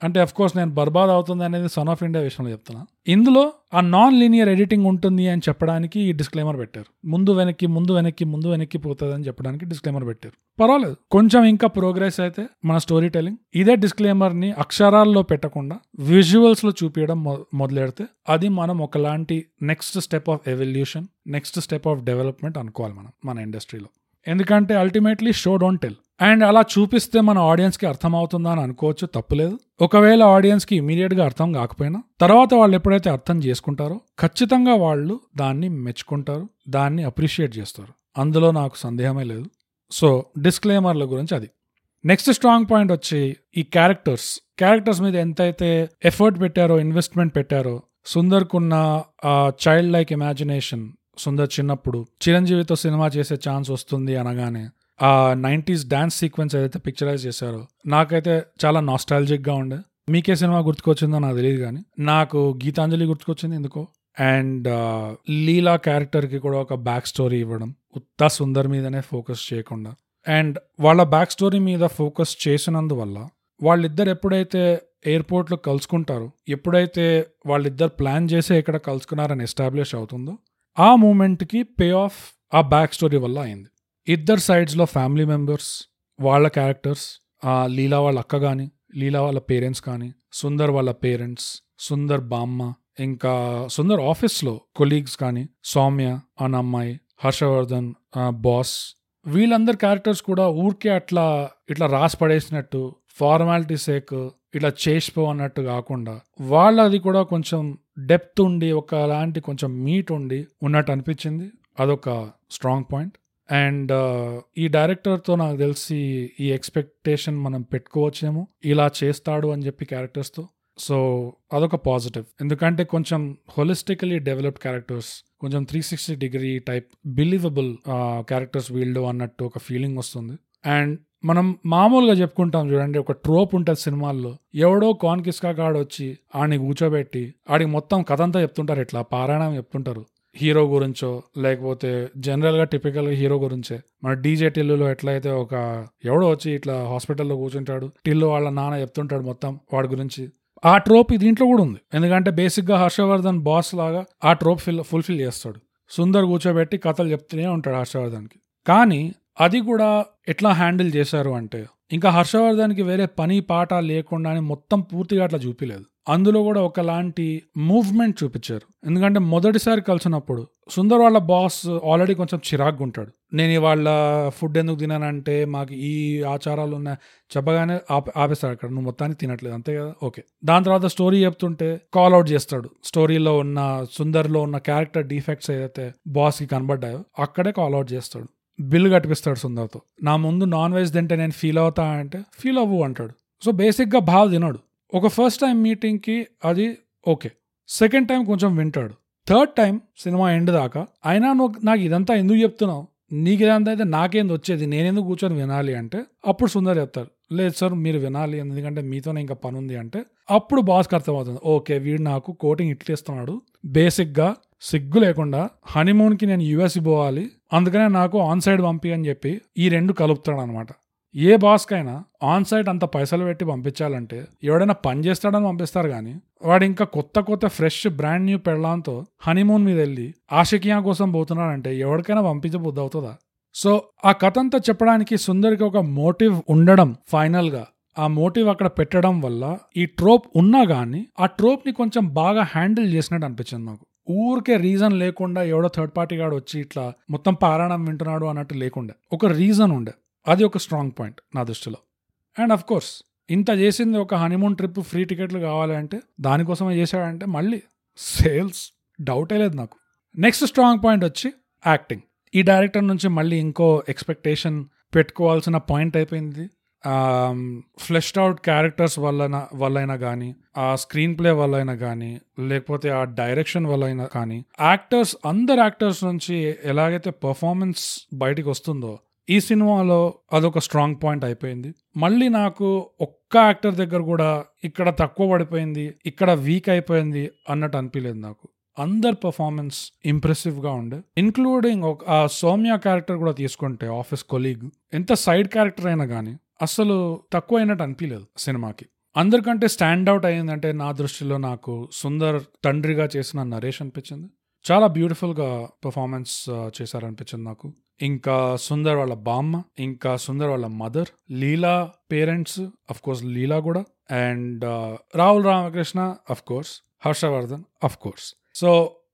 అంటే అఫ్ కోర్స్ నేను బర్బాద్ అవుతుంది అనేది సన్ ఆఫ్ ఇండియా విషయంలో చెప్తున్నా. ఇందులో ఆ నాన్ లీనియర్ ఎడిటింగ్ ఉంటుంది అని చెప్పడానికి ఈ డిస్క్లైమర్ పెట్టారు. ముందు వెనక్కి ముందు వెనక్కి ముందు వెనక్కి పోతుంది అని చెప్పడానికి డిస్క్లైమర్ పెట్టారు. పర్వాలేదు. కొంచెం ఇంకా ప్రోగ్రెస్ అయితే మన స్టోరీ టెలింగ్ ఇదే డిస్క్లైమర్ని అక్షరాల్లో పెట్టకుండా విజువల్స్లో చూపించడం మొదలెడితే అది మనం ఒకలాంటి next step of evolution next step of development అనుకోవాలి మనం మన ఇండస్ట్రీలో ఎందుకంటే ultimately show don't tell and అలా చూపిస్తే మన ఆడియన్స్కి అర్థమవుతుందా అర్థం అవుతుందా అని అనుకోవచ్చు తప్పులేదు ఒకవేళ ఆడియన్స్కి ఇమీడియట్గా అర్థం కాకపోయినా తర్వాత వాళ్ళు ఎప్పుడైతే అర్థం చేసుకుంటారో ఖచ్చితంగా వాళ్ళు దాన్ని మెచ్చుకుంటారు దాన్ని అప్రిషియేట్ చేస్తారు. అందులో నాకు సందేహమే లేదు. సో డిస్క్లైమర్ల గురించి అది. నెక్స్ట్ స్ట్రాంగ్ పాయింట్ వచ్చి ఈ క్యారెక్టర్స్ క్యారెక్టర్స్ మీద ఎంతైతే ఎఫర్ట్ పెట్టారో ఇన్వెస్ట్మెంట్ పెట్టారో సుందర్కున్న చైల్డ్ లైక్ ఇమాజినేషన్ సుందర్ చిన్నప్పుడు చిరంజీవితో సినిమా చేసే ఛాన్స్ వస్తుంది అనగానే ఆ నైంటీస్ డాన్స్ సీక్వెన్స్ ఏదైతే పిక్చరైజ్ చేశారో నాకైతే చాలా నాస్టాలజిక్గా ఉండే. మీకే సినిమా గుర్తుకొచ్చిందో నాకు తెలియదు కానీ నాకు గీతాంజలి గుర్తుకొచ్చింది ఎందుకో? అండ్ లీలా క్యారెక్టర్కి కూడా ఒక బ్యాక్ స్టోరీ ఇవ్వడం ఉత్తా సుందర్ మీదనే ఫోకస్ చేయకుండా. అండ్ వాళ్ళ బ్యాక్ స్టోరీ మీద ఫోకస్ చేసినందువల్ల వాళ్ళిద్దరు ఎప్పుడైతే ఎయిర్పోర్ట్లో కలుసుకుంటారో ఎప్పుడైతే వాళ్ళిద్దరు ప్లాన్ చేసి ఎక్కడ కలుసుకున్నారని ఎస్టాబ్లిష్ అవుతుందో ఆ మూమెంట్కి పే ఆఫ్ ఆ బ్యాక్ స్టోరీ వల్ల అయింది. ఇద్దరు సైడ్స్లో ఫ్యామిలీ మెంబర్స్ వాళ్ళ క్యారెక్టర్స్ ఆ లీలా వాళ్ళ అక్క కానీ లీలా వాళ్ళ పేరెంట్స్ కానీ సుందర్ వాళ్ళ పేరెంట్స్ సుందర్ బామ్మ ఇంకా సుందర్ ఆఫీస్లో కొలీగ్స్ కానీ సౌమ్య అన్న అమ్మాయి హర్షవర్ధన్ బాస్ వీళ్ళందరి క్యారెక్టర్స్ కూడా ఊరికే అట్లా ఇట్లా రాసి పడేసినట్టు ఫార్మాలిటీ సేక్ ఇట్లా చేసిపో అన్నట్టు కాకుండా వాళ్ళది కూడా కొంచెం డెప్త్ ఉండి ఒకలాంటి కొంచెం మీట్ ఉండి ఉన్నట్టు అనిపించింది. అదొక స్ట్రాంగ్ పాయింట్ అండ్ ఈ డైరెక్టర్తో నాకు తెలిసి ఈ ఎక్స్పెక్టేషన్ మనం పెట్టుకోవచ్చేమో. ఇలా చేస్తాడు అని చెప్పి క్యారెక్టర్స్తో సో అదొక పాజిటివ్ ఎందుకంటే కొంచెం హోలిస్టికలీ డెవలప్డ్ క్యారెక్టర్స్ కొంచెం three sixty degree type believable characters వీళ్ళు అన్నట్టు ఒక ఫీలింగ్ వస్తుంది. అండ్ మనం మామూలుగా చెప్పుకుంటాం చూడండి ఒక ట్రోప్ ఉంటుంది సినిమాల్లో. ఎవడో కాన్ కిస్కా గాడు వచ్చి ఆడిని కూర్చోబెట్టి ఆడికి మొత్తం కథ అంతా చెప్తుంటారు. ఇట్లా పారాయణం చెప్తుంటారు. హీరో గురించో లేకపోతే జనరల్గా టిపికల్ హీరో గురించే. మన డీజే టిల్లులో ఎట్లయితే ఒక ఎవడో వచ్చి ఇట్లా హాస్పిటల్లో కూర్చుంటాడు టిల్లు వాళ్ళ నాన్న చెప్తుంటాడు మొత్తం వాడి గురించి. ఆ ట్రోప్ దీంట్లో కూడా ఉంది. ఎందుకంటే బేసిక్గా హర్షవర్ధన్ బాస్ లాగా ఆ ట్రోప్ ఫిల్ ఫుల్ఫిల్ చేస్తాడు. సుందర్ కూర్చోబెట్టి కథలు చెప్తూనే ఉంటాడు హర్షవర్ధన్కి. కానీ అది కూడా ఎట్లా హ్యాండిల్ చేశారు అంటే ఇంకా హర్షవర్ధన్కి వేరే పని పాట లేకుండానే మొత్తం పూర్తిగా అట్లా చూపిలేదు. అందులో కూడా ఒకలాంటి మూవ్మెంట్ చూపించారు. ఎందుకంటే మొదటిసారి కలిసినప్పుడు సుందర్ వాళ్ళ బాస్ ఆల్రెడీ కొంచెం చిరాగ్గా ఉంటాడు నేను ఇవాళ ఫుడ్ ఎందుకు తినానంటే మాకు ఈ ఆచారాలు ఉన్నాయి చెప్పగానే ఆపేస్తాడు అక్కడ నువ్వు మొత్తానికి తినట్లేదు అంతే కదా? ఓకే. దాని తర్వాత స్టోరీ చెప్తుంటే కాల్ అవుట్ చేస్తాడు. స్టోరీలో ఉన్న సుందర్లో ఉన్న క్యారెక్టర్ డిఫెక్ట్స్ ఏదైతే బాస్కి కనబడ్డాయో అక్కడే కాల్ అవుట్ చేస్తాడు. బిల్ కట్టిపిస్తాడు సుందర్తో. నా ముందు నాన్ వెజ్ తింటే నేను ఫీల్ అవుతా అంటే ఫీల్ అవ్వు అంటాడు. సో బేసిక్గా బాగా తినడు. ఒక ఫస్ట్ టైం మీటింగ్కి అది ఓకే. సెకండ్ టైం కొంచెం వింటాడు. థర్డ్ టైం సినిమా ఎండ్ దాకా అయినా నువ్వు నాకు ఇదంతా ఎందుకు చెప్తున్నావు? నీకు ఇదంతా అయితే నాకేంది వచ్చేది? నేనెందుకు కూర్చొని వినాలి? అంటే అప్పుడు సుందర్ చెప్తారు లేదు సార్ మీరు వినాలి. ఎందుకంటే మీతోనే ఇంకా పని ఉంది అంటే అప్పుడు బాస్కి అర్థమవుతుంది ఓకే వీడు నాకు కోటింగ్ ఇట్లేస్తున్నాడు. బేసిక్గా సిగ్గు లేకుండా హనీమూన్కి నేను యుఎస్ పోవాలి అందుకనే నాకు ఆన్ సైడ్ పంపి అని చెప్పి ఈ రెండు కలుపుతాడు అనమాట ఏ బాస్కైనా ఆన్ సైట్ అంత పైసలు పెట్టి పంపించాలంటే ఎవడైనా పని చేస్తాడని పంపిస్తారు కానీ వాడు ఇంకా కొత్త కొత్త ఫ్రెష్ బ్రాండ్ న్యూ పెళ్ళాంతో హనీమూన్ మీద వెళ్ళి ఆశకియా కోసం పోతున్నాడంటే ఎవరికైనా పంపించబుద్ధి అవుతుందా సో ఆ కథ అంతా చెప్పడానికి సుందరికి ఒక మోటివ్ ఉండడం ఫైనల్గా ఆ మోటివ్ అక్కడ పెట్టడం వల్ల ఈ ట్రోప్ ఉన్నా కానీ ఆ ట్రోప్ని కొంచెం బాగా హ్యాండిల్ చేసినట్టు అనిపించింది నాకు. ఊరికే రీజన్ లేకుండా ఎవడో థర్డ్ పార్టీ గాడు వచ్చి ఇట్లా మొత్తం పారాయణం వింటున్నాడు అన్నట్టు లేకుండా. ఒక రీజన్ ఉండే. అది ఒక స్ట్రాంగ్ పాయింట్ నా దృష్టిలో. అండ్ అఫ్ కోర్స్ ఇంత చేసింది ఒక హనీమూన్ ట్రిప్ ఫ్రీ టికెట్లు కావాలంటే దానికోసమే చేశాడంటే మళ్ళీ సేల్స్ డౌటే లేదు నాకు. నెక్స్ట్ స్ట్రాంగ్ పాయింట్ వచ్చి యాక్టింగ్ ఈ డైరెక్టర్ నుంచి మళ్ళీ ఇంకో ఎక్స్పెక్టేషన్ పెట్టుకోవాల్సిన పాయింట్ అయిపోయింది. ఫ్లెష్డ్ అవుట్ క్యారెక్టర్స్ వల్ల వల్లైనా కానీ ఆ స్క్రీన్ ప్లే వల్లైనా కానీ లేకపోతే ఆ డైరెక్షన్ వల్లైనా కానీ యాక్టర్స్ అందరు యాక్టర్స్ నుంచి ఎలాగైతే పర్ఫార్మెన్స్ బయటికి వస్తుందో ఈ సినిమాలో అదొక స్ట్రాంగ్ పాయింట్ అయిపోయింది. మళ్ళీ నాకు ఒక్క యాక్టర్ దగ్గర కూడా ఇక్కడ తక్కువ పడిపోయింది ఇక్కడ వీక్ అయిపోయింది అన్నట్టు అనిపించలేదు నాకు. అందరి పర్ఫార్మెన్స్ ఇంప్రెసివ్గా ఉండే. ఇన్క్లూడింగ్ ఒక ఆ సౌమ్య క్యారెక్టర్ కూడా తీసుకుంటే ఆఫీస్ కొలీగ్ ఎంత సైడ్ క్యారెక్టర్ అయినా కానీ అసలు తక్కువ అయినట్టు అనిపించలేదు సినిమాకి. అందరికంటే స్టాండ్ అవుట్ అయ్యిందంటే నా దృష్టిలో నాకు సుందర్ తండ్రిగా చేసిన నరేష్ అనిపించింది. చాలా బ్యూటిఫుల్గా పర్ఫార్మెన్స్ చేశారనిపించింది నాకు. ఇంకా సుందర్ వాళ్ళ బామ్మ ఇంకా సుందర్ వాళ్ళ mother Leela parents of course Leela కూడా and Rahul Ramakrishna of course Harshavardhan of course so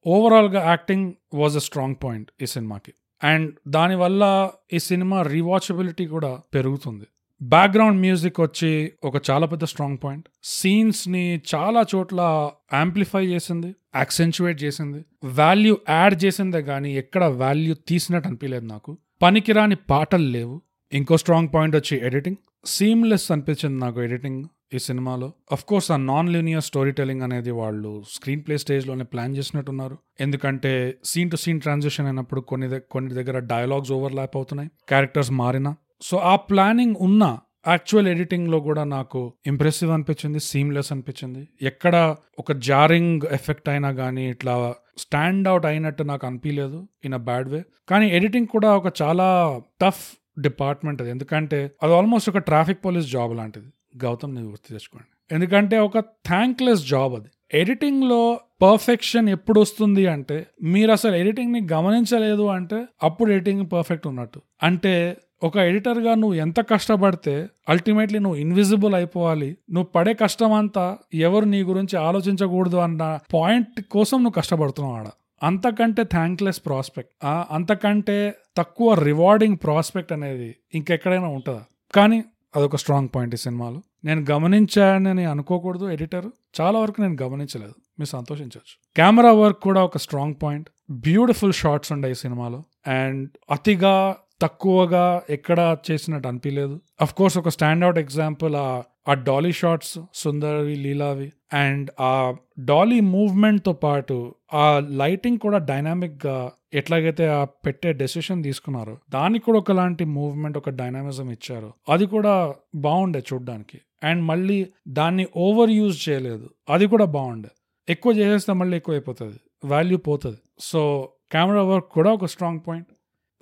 ఓవరాల్గా acting was a strong point ఈ సినిమాకి. అండ్ దానివల్ల ఈ సినిమా రీవాచబిలిటీ కూడా పెరుగుతుంది. బ్యాక్గ్రౌండ్ మ్యూజిక్ వచ్చి ఒక చాలా పెద్ద స్ట్రాంగ్ పాయింట్ సీన్స్ని చాలా చోట్ల యాంప్లిఫై చేసింది యాక్సెంచువేట్ చేసింది. వాల్యూ యాడ్ చేసిందే కానీ ఎక్కడ వాల్యూ తీసినట్టు అనిపించలేదు నాకు. పనికిరాని పాటలు లేవు. ఇంకో స్ట్రాంగ్ పాయింట్ వచ్చి ఎడిటింగ్ సీమ్లెస్ అనిపించింది నాకు ఎడిటింగ్ ఈ సినిమాలో. అఫ్ కోర్స్ ఆ నాన్ లీనియర్ స్టోరీ టెలింగ్ అనేది వాళ్ళు స్క్రీన్ ప్లే స్టేజ్లోనే ప్లాన్ చేసినట్టున్నారు. ఎందుకంటే సీన్ టు సీన్ ట్రాన్సిషన్ అయినప్పుడు కొన్ని కొన్ని దగ్గర డైలాగ్స్ ఓవర్ ల్యాప్ అవుతున్నాయి. క్యారెక్టర్స్ మారినా సో ఆ ప్లానింగ్ ఉన్న యాక్చువల్ ఎడిటింగ్లో కూడా నాకు ఇంప్రెసివ్ అనిపించింది సీమ్లెస్ అనిపించింది. ఎక్కడ ఒక జారింగ్ ఎఫెక్ట్ అయినా కానీ ఇట్లా స్టాండ్ అవుట్ అయినట్టు నాకు అనిపించలేదు ఇన్ అ బ్యాడ్ వే కానీ ఎడిటింగ్ కూడా ఒక చాలా టఫ్ డిపార్ట్మెంట్ అది. ఎందుకంటే అది ఆల్మోస్ట్ ఒక ట్రాఫిక్ పోలీస్ జాబ్ లాంటిది. గౌతమ్ నేను గుర్తు తెచ్చుకోండి. ఎందుకంటే ఒక థ్యాంక్లెస్ జాబ్ అది. ఎడిటింగ్లో పర్ఫెక్షన్ ఎప్పుడు వస్తుంది అంటే మీరు అసలు ఎడిటింగ్ని గమనించలేదు అంటే అప్పుడు ఎడిటింగ్ పర్ఫెక్ట్ ఉన్నట్టు. అంటే ఒక ఎడిటర్గా నువ్వు ఎంత కష్టపడితే అల్టిమేట్లీ నువ్వు ఇన్విజిబుల్ అయిపోవాలి. నువ్వు పడే కష్టం అంతా ఎవరు నీ గురించి ఆలోచించకూడదు అన్న పాయింట్ కోసం నువ్వు కష్టపడుతున్నావు ఆడ. అంతకంటే థ్యాంక్లెస్ ప్రాస్పెక్ట్ అంతకంటే తక్కువ రివార్డింగ్ ప్రాస్పెక్ట్ అనేది ఇంకెక్కడైనా ఉంటుందా? కానీ అదొక స్ట్రాంగ్ పాయింట్ ఈ సినిమాలో. నేను గమనించానని అనుకోకూడదు ఎడిటర్. చాలా వరకు నేను గమనించలేదు. మీరు సంతోషించవచ్చు. కెమెరా వర్క్ కూడా ఒక స్ట్రాంగ్ పాయింట్ బ్యూటిఫుల్ షార్ట్స్ ఉండే ఈ సినిమాలో. అండ్ అతిగా తక్కువగా ఎక్కడ చేసినట్టు అనిపించలేదు అఫ్ కోర్స్ ఒక స్టాండౌట్ ఎగ్జాంపుల్ ఆ ఆ డాలీ షాట్స్ సుందరవి లీలావి అండ్ ఆ డాలీ మూవ్మెంట్తో పాటు ఆ లైటింగ్ కూడా డైనామిక్గా ఎట్లాగైతే ఆ పెట్టే డెసిషన్ తీసుకున్నారో దానికి కూడా ఒకలాంటి మూవ్మెంట్ ఒక డైనామిజం ఇచ్చారు. అది కూడా బాగుండే చూడ్డానికి. అండ్ మళ్ళీ దాన్ని ఓవర్ యూజ్ చేయలేదు. అది కూడా బాగుండే. ఎక్కువ చేసేస్తే మళ్ళీ ఎక్కువ అయిపోతుంది వాల్యూ పోతుంది. సో కెమెరా వర్క్ కూడా ఒక స్ట్రాంగ్ పాయింట్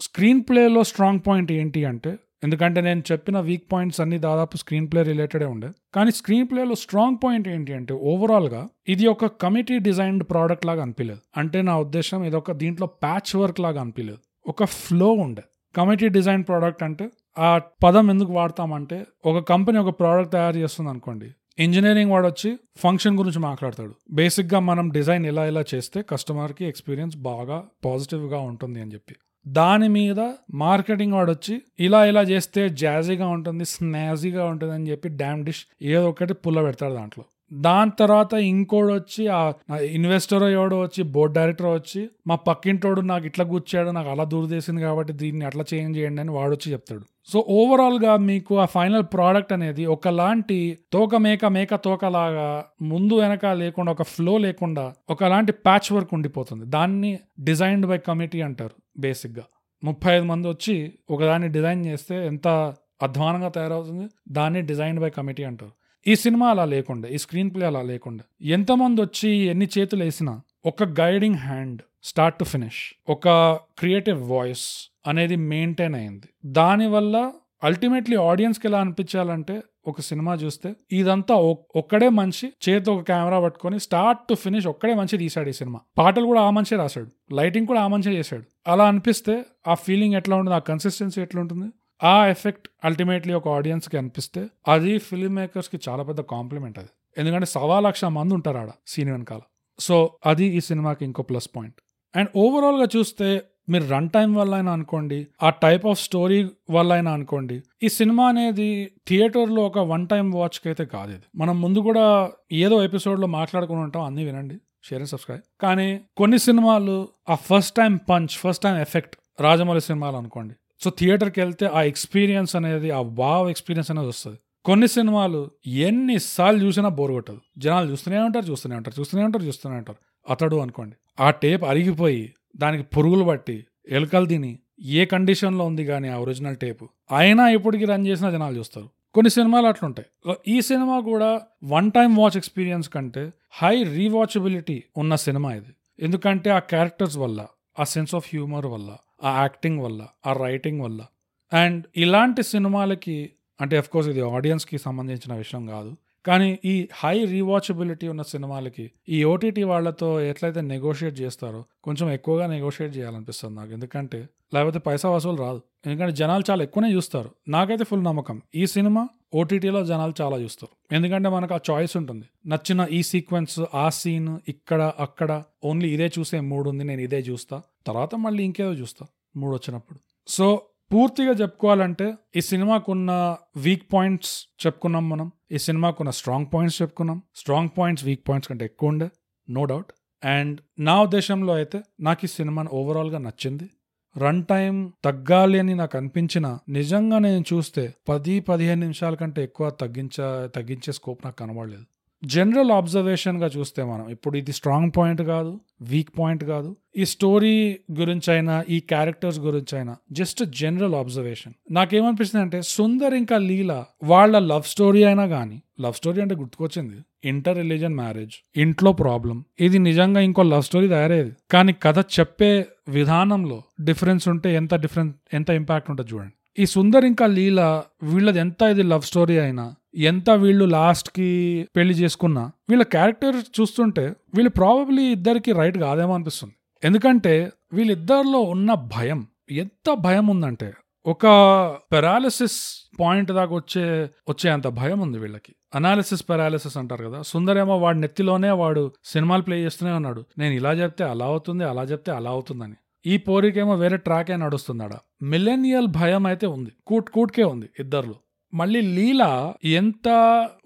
స్క్రీన్ ప్లేలో స్ట్రాంగ్ పాయింట్ ఏంటి అంటే ఎందుకంటే నేను చెప్పిన వీక్ పాయింట్స్ అన్ని దాదాపు స్క్రీన్ ప్లే రిలేటెడే ఉండే. కానీ స్క్రీన్ ప్లేలో స్ట్రాంగ్ పాయింట్ ఏంటి అంటే ఓవరాల్గా ఇది ఒక కమిటీ డిజైన్డ్ ప్రోడక్ట్ లాగా అనిపించలేదు అంటే నా ఉద్దేశం ఇది ఒక దీంట్లో ప్యాచ్ వర్క్ లాగా అనిపించలేదు ఒక ఫ్లో ఉండే. కమిటీ డిజైన్ ప్రోడక్ట్ అంటే ఆ పదం ఎందుకు వాడతామంటే ఒక కంపెనీ ఒక ప్రోడక్ట్ తయారు చేస్తుంది అనుకోండి. ఇంజనీరింగ్ వాడు వచ్చి ఫంక్షన్ గురించి మాట్లాడతాడు. బేసిక్గా మనం డిజైన్ ఇలా ఇలా చేస్తే కస్టమర్కి ఎక్స్పీరియన్స్ బాగా పాజిటివ్గా ఉంటుంది అని చెప్పి. దాని మీద మార్కెటింగ్ వాడు వచ్చి ఇలా ఇలా చేస్తే జాజీగా ఉంటుంది స్నాజీగా ఉంటుంది అని చెప్పి డ్యామ్ డిష్ ఏదో ఒకటి పుల్ల పెడతాడు దాంట్లో. దాని తర్వాత ఇంకోడు వచ్చి ఆ ఇన్వెస్టర్ ఎవడో వచ్చి బోర్డ్ డైరెక్టర్ వచ్చి మా పక్కింటోడు నాకు ఇట్లా కూర్చాడు నాకు అలా దూరదేసింది కాబట్టి దీన్ని అట్లా చేంజ్ చేయండి అని వాడు వచ్చి చెప్తాడు. సో ఓవరాల్గా మీకు ఆ ఫైనల్ ప్రోడక్ట్ అనేది ఒకలాంటి తోక మేక మేక తోకలాగా ముందు వెనక లేకుండా ఒక ఫ్లో లేకుండా ఒకలాంటి ప్యాచ్ వర్క్ ఉండిపోతుంది. దాన్ని డిజైన్డ్ బై కమిటీ అంటారు. బేసిక్గా. ముప్పై ఐదు మంది వచ్చి ఒకదాన్ని డిజైన్ చేస్తే ఎంత అధ్వానంగా తయారవుతుంది? దాన్ని డిజైన్డ్ బై కమిటీ అంటారు. ఈ సినిమా అలా లేకుండా ఈ స్క్రీన్ ప్లే అలా లేకుండా ఎంతమంది వచ్చి ఎన్ని చేతులు వేసినా ఒక guiding hand start to finish ఒక క్రియేటివ్ వాయిస్ అనేది మెయింటైన్ అయింది. దానివల్ల అల్టిమేట్లీ ఆడియన్స్కి ఎలా అనిపించాలంటే ఒక సినిమా చూస్తే ఇదంతా ఒ- ఒక్కడే మనిషి చేతి ఒక కెమెరా పట్టుకొని స్టార్ట్ టు ఫినిష్ ఒక్కడే మంచి తీశాడు ఈ సినిమా. పాటలు కూడా ఆ మంచి రాశాడు. లైటింగ్ కూడా ఆ మంచి చేశాడు. అలా అనిపిస్తే ఆ ఫీలింగ్ ఎట్లా ఉంటుంది ఆ కన్సిస్టెన్సీ ఎట్లా ఉంటుంది? ఆ ఎఫెక్ట్ అల్టిమేట్లీ ఒక ఆడియన్స్కి అనిపిస్తే అది ఫిల్మ్ మేకర్స్కి చాలా పెద్ద కాంప్లిమెంట్ అది. ఎందుకంటే సవా లక్ష మంది ఉంటారు ఆడ సీన్ వెనకాల. సో అది ఈ సినిమాకి ఇంకో ప్లస్ పాయింట్ అండ్ ఓవరాల్గా చూస్తే మీరు రన్ టైం వల్ల అయినా అనుకోండి ఆ టైప్ ఆఫ్ స్టోరీ వల్ల అయినా అనుకోండి ఈ సినిమా అనేది థియేటర్లో ఒక వన్ టైం వాచ్కి అయితే కాదు ఇది. మనం ముందు కూడా ఏదో ఎపిసోడ్లో మాట్లాడుకుని ఉంటాం అన్ని వినండి షేర్ అండ్ సబ్స్క్రైబ్ కానీ కొన్ని సినిమాలు ఆ first time punch first time effect Rajamouli సినిమాలు అనుకోండి. సో థియేటర్కి వెళ్తే ఆ ఎక్స్పీరియన్స్ అనేది ఆ వావ్ ఎక్స్పీరియన్స్ అనేది వస్తుంది. కొన్ని సినిమాలు ఎన్నిసార్లు చూసినా బోర్ కొట్టదు. జనాలు చూస్తూనే ఉంటారు చూస్తూనే ఉంటారు చూస్తూనే ఉంటారు చూస్తూనే ఉంటారు. అతడు అనుకోండి ఆ టేప్ అరిగిపోయి దానికి పురుగులు పట్టి ఎలుకలు తిని ఏ కండిషన్లో ఉంది కానీ ఆ ఒరిజినల్ టేపు. అయినా ఇప్పటికి రన్ చేసినా జనాలు చూస్తారు. కొన్ని సినిమాలు అట్లుంటాయి. ఈ సినిమా కూడా వన్ టైం వాచ్ ఎక్స్పీరియన్స్ కంటే హై రీవాచబిలిటీ ఉన్న సినిమా ఇది. ఎందుకంటే ఆ క్యారెక్టర్స్ వల్ల ఆ సెన్స్ ఆఫ్ హ్యూమర్ వల్ల ఆ యాక్టింగ్ వల్ల ఆ రైటింగ్ వల్ల. అండ్ ఇలాంటి సినిమాలకి అంటే కోర్స్ ఇది ఆడియన్స్కి సంబంధించిన విషయం కాదు కానీ ఈ హై రీవాచబిలిటీ ఉన్న సినిమాలకి ఈ ఓటీటీ వాళ్ళతో ఎట్లయితే నెగోషియేట్ చేస్తారో కొంచెం ఎక్కువగా నెగోషియేట్ చేయాలనిపిస్తుంది నాకు. ఎందుకంటే లేకపోతే పైసా వసూలు రాదు. ఎందుకంటే జనాలు చాలా ఎక్కువనే చూస్తారు. నాకైతే ఫుల్ నమ్మకం. ఈ సినిమా ఓటీటీలో జనాలు చాలా చూస్తారు. ఎందుకంటే మనకు ఆ చాయిస్ ఉంటుంది. నచ్చిన ఈ సీక్వెన్స్ ఆ సీన్ ఇక్కడ అక్కడ ఓన్లీ ఇదే చూసే మూడు ఉంది నేను ఇదే చూస్తా. తర్వాత మళ్ళీ ఇంకేదో చూస్తా. మూడు వచ్చినప్పుడు సో పూర్తిగా చెప్పుకోవాలంటే ఈ సినిమాకున్న వీక్ పాయింట్స్ చెప్పుకున్నాం మనం. ఈ సినిమాకున్న స్ట్రాంగ్ పాయింట్స్ చెప్పుకున్నాం. స్ట్రాంగ్ పాయింట్స్ వీక్ పాయింట్స్ కంటే ఎక్కువ ఉండే నో డౌట్ అండ్ నా ఉద్దేశంలో అయితే నాకు ఈ సినిమా ఓవరాల్గా నచ్చింది. రన్ టైం తగ్గాలి అని నాకు అనిపించిన నిజంగా నేను చూస్తే పది పదిహేను నిమిషాల కంటే ఎక్కువ తగ్గించ తగ్గించే స్కోప్ నాకు కనబడలేదు. జనరల్ ఆబ్జర్వేషన్గా చూస్తే మనం ఇప్పుడు ఇది స్ట్రాంగ్ పాయింట్ కాదు వీక్ పాయింట్ కాదు. ఈ స్టోరీ గురించి అయినా ఈ క్యారెక్టర్స్ గురించి అయినా జస్ట్ జనరల్ ఆబ్జర్వేషన్ నాకేమనిపిస్తుంది అంటే సుందర్ ఇంకా లీల వాళ్ళ లవ్ స్టోరీ అయినా కానీ లవ్ స్టోరీ అంటే గుర్తుకొచ్చింది. ఇంటర్ రిలీజన్ మ్యారేజ్ ఇంట్లో ప్రాబ్లం ఇది నిజంగా ఇంకో లవ్ స్టోరీ తయారయ్యేది. కానీ కథ చెప్పే విధానంలో డిఫరెన్స్ ఉంటే ఎంత డిఫరెన్స్ ఎంత ఇంపాక్ట్ ఉంటుంది చూడండి. ఈ సుందర్ ఇంకా లీల వీళ్ళది ఎంత ఇది లవ్ స్టోరీ అయినా ఎంత వీళ్ళు లాస్ట్కి పెళ్ళి చేసుకున్నా వీళ్ళ క్యారెక్టర్ చూస్తుంటే వీళ్ళు ప్రాబబ్లీ ఇద్దరికి రైట్ కాదేమో అనిపిస్తుంది. ఎందుకంటే వీళ్ళిద్దరిలో ఉన్న భయం ఎంత భయం ఉందంటే ఒక పెరాలిసిస్ పాయింట్ దాకా వచ్చే వచ్చే అంత భయం ఉంది వీళ్ళకి. అనాలిసిస్ పెరాలిసిస్ అంటారు కదా సుందరేమో వాడి నెత్తిలోనే వాడు సినిమాలు ప్లే చేస్తూనే ఉన్నాడు. నేను ఇలా చెప్తే అలా అవుతుంది అలా చెప్తే అలా అవుతుందని. ఈ పోరికేమో వేరే ట్రాకే నడుస్తుందాడ మిలేనియల్ భయం అయితే ఉంది కూట్ కూట్కే ఉంది ఇద్దర్లో. మళ్ళీ లీల ఎంత